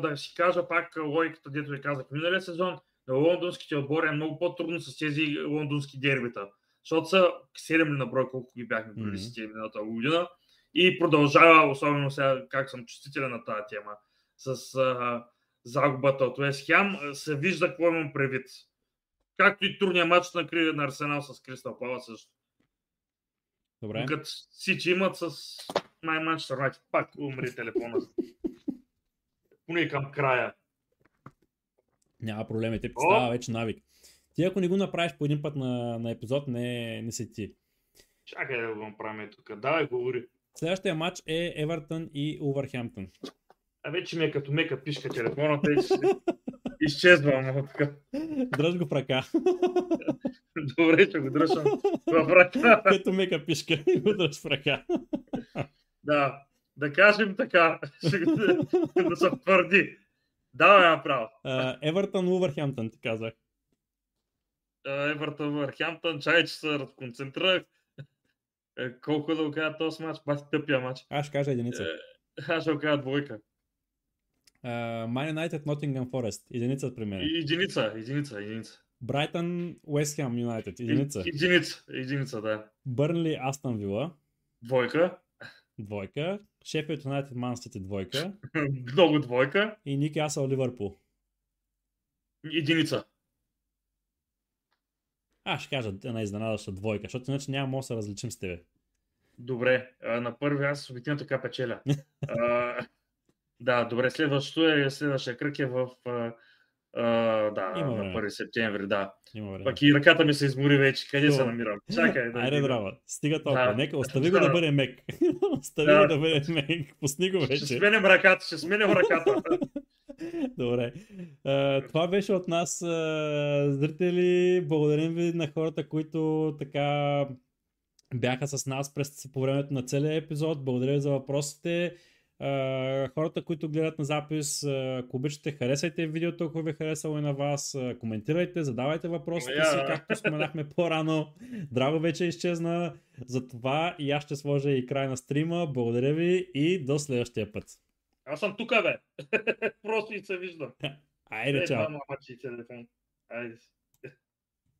да си кажа пак логиката, дето ви казах миналия сезон, лондонските отбори е много по-трудно с тези лондонски дербита. Защото са 7 ли на брой, колко ги бяхме Мгм. mm-hmm. миналата година. И продължава, особено сега, как съм чувствителен на тази тема, с а, загубата от Уест Хем, се вижда какво имам предвид. Както и турния матч на, на Арсенал с Кристал Пала също. Добре. Като всички имат с най-манчестър. Пак умри телефона. Поне към края. Няма проблеми, те става вече навик. Ти ако не го направиш по един път на, на епизод, не, не си ти. Чакай да го направим тук. Давай, говори. Следващия матч е Евертън и Увърхемптън. А вече ми е като мека пишка телефона, тъй че изчезвам. Дръж го в ръка. Добре, ще го дръжам в ръка. Като мека пишка и го дръж в ръка. Да, да кажем така. Да се твърди. Давай направо. А, Евертън, Увърхемптън, ти казах. Евертън Върхемптън, чай, че се разконцентрирах. Е, Колко да го кажа този матч? Бати тъпия матч. Аз ще кажа единица. Е, Аз ще го кажа двойка. Man United, Nottingham Forest. Единица при мен. Единица, единица, единица. Брайтън, Уест Хем Юнайтед. Единица. Единица, единица, да. Бърнли, Астън Вила. Двойка. Двойка. Шефилд Юнайтед, Ман Сити. Двойка. Много двойка. И Никасъл, Ливърпул. Единица. Аз ще кажа една изненадаща двойка, защото иначе няма да се различим с тебе. Добре. А, на първи аз обикновено така печеля. а, да, добре. Следващото е, следващия кръг е в а, а, да, Има на време. 1 септември, да. Има време. Пък и ръката ми се измори вече. Къде се Добре. намирам? Чакай. Да Айде, драма. Стига толкова. Да. Нека, остави го да бъде мек. остави Да. го да бъде мек. Пусни го Ще вече. сменем ръката, ще сменем ръката. Добре. А, това беше от нас, а, зрители. Благодарим ви на хората, които така бяха с нас през по времето на целия епизод. Благодаря ви за въпросите. Хората, които гледат на запис, ако обичате, харесайте видеото, ако ви е харесало и на вас. Коментирайте, задавайте въпросите си, както споменахме по-рано. Драго вече изчезна. Затова и аз ще сложа и край на стрима. Благодаря ви и до следващия път. Аз съм тук, бе. Просто и се виждам. Айде, Е, чао! Айде.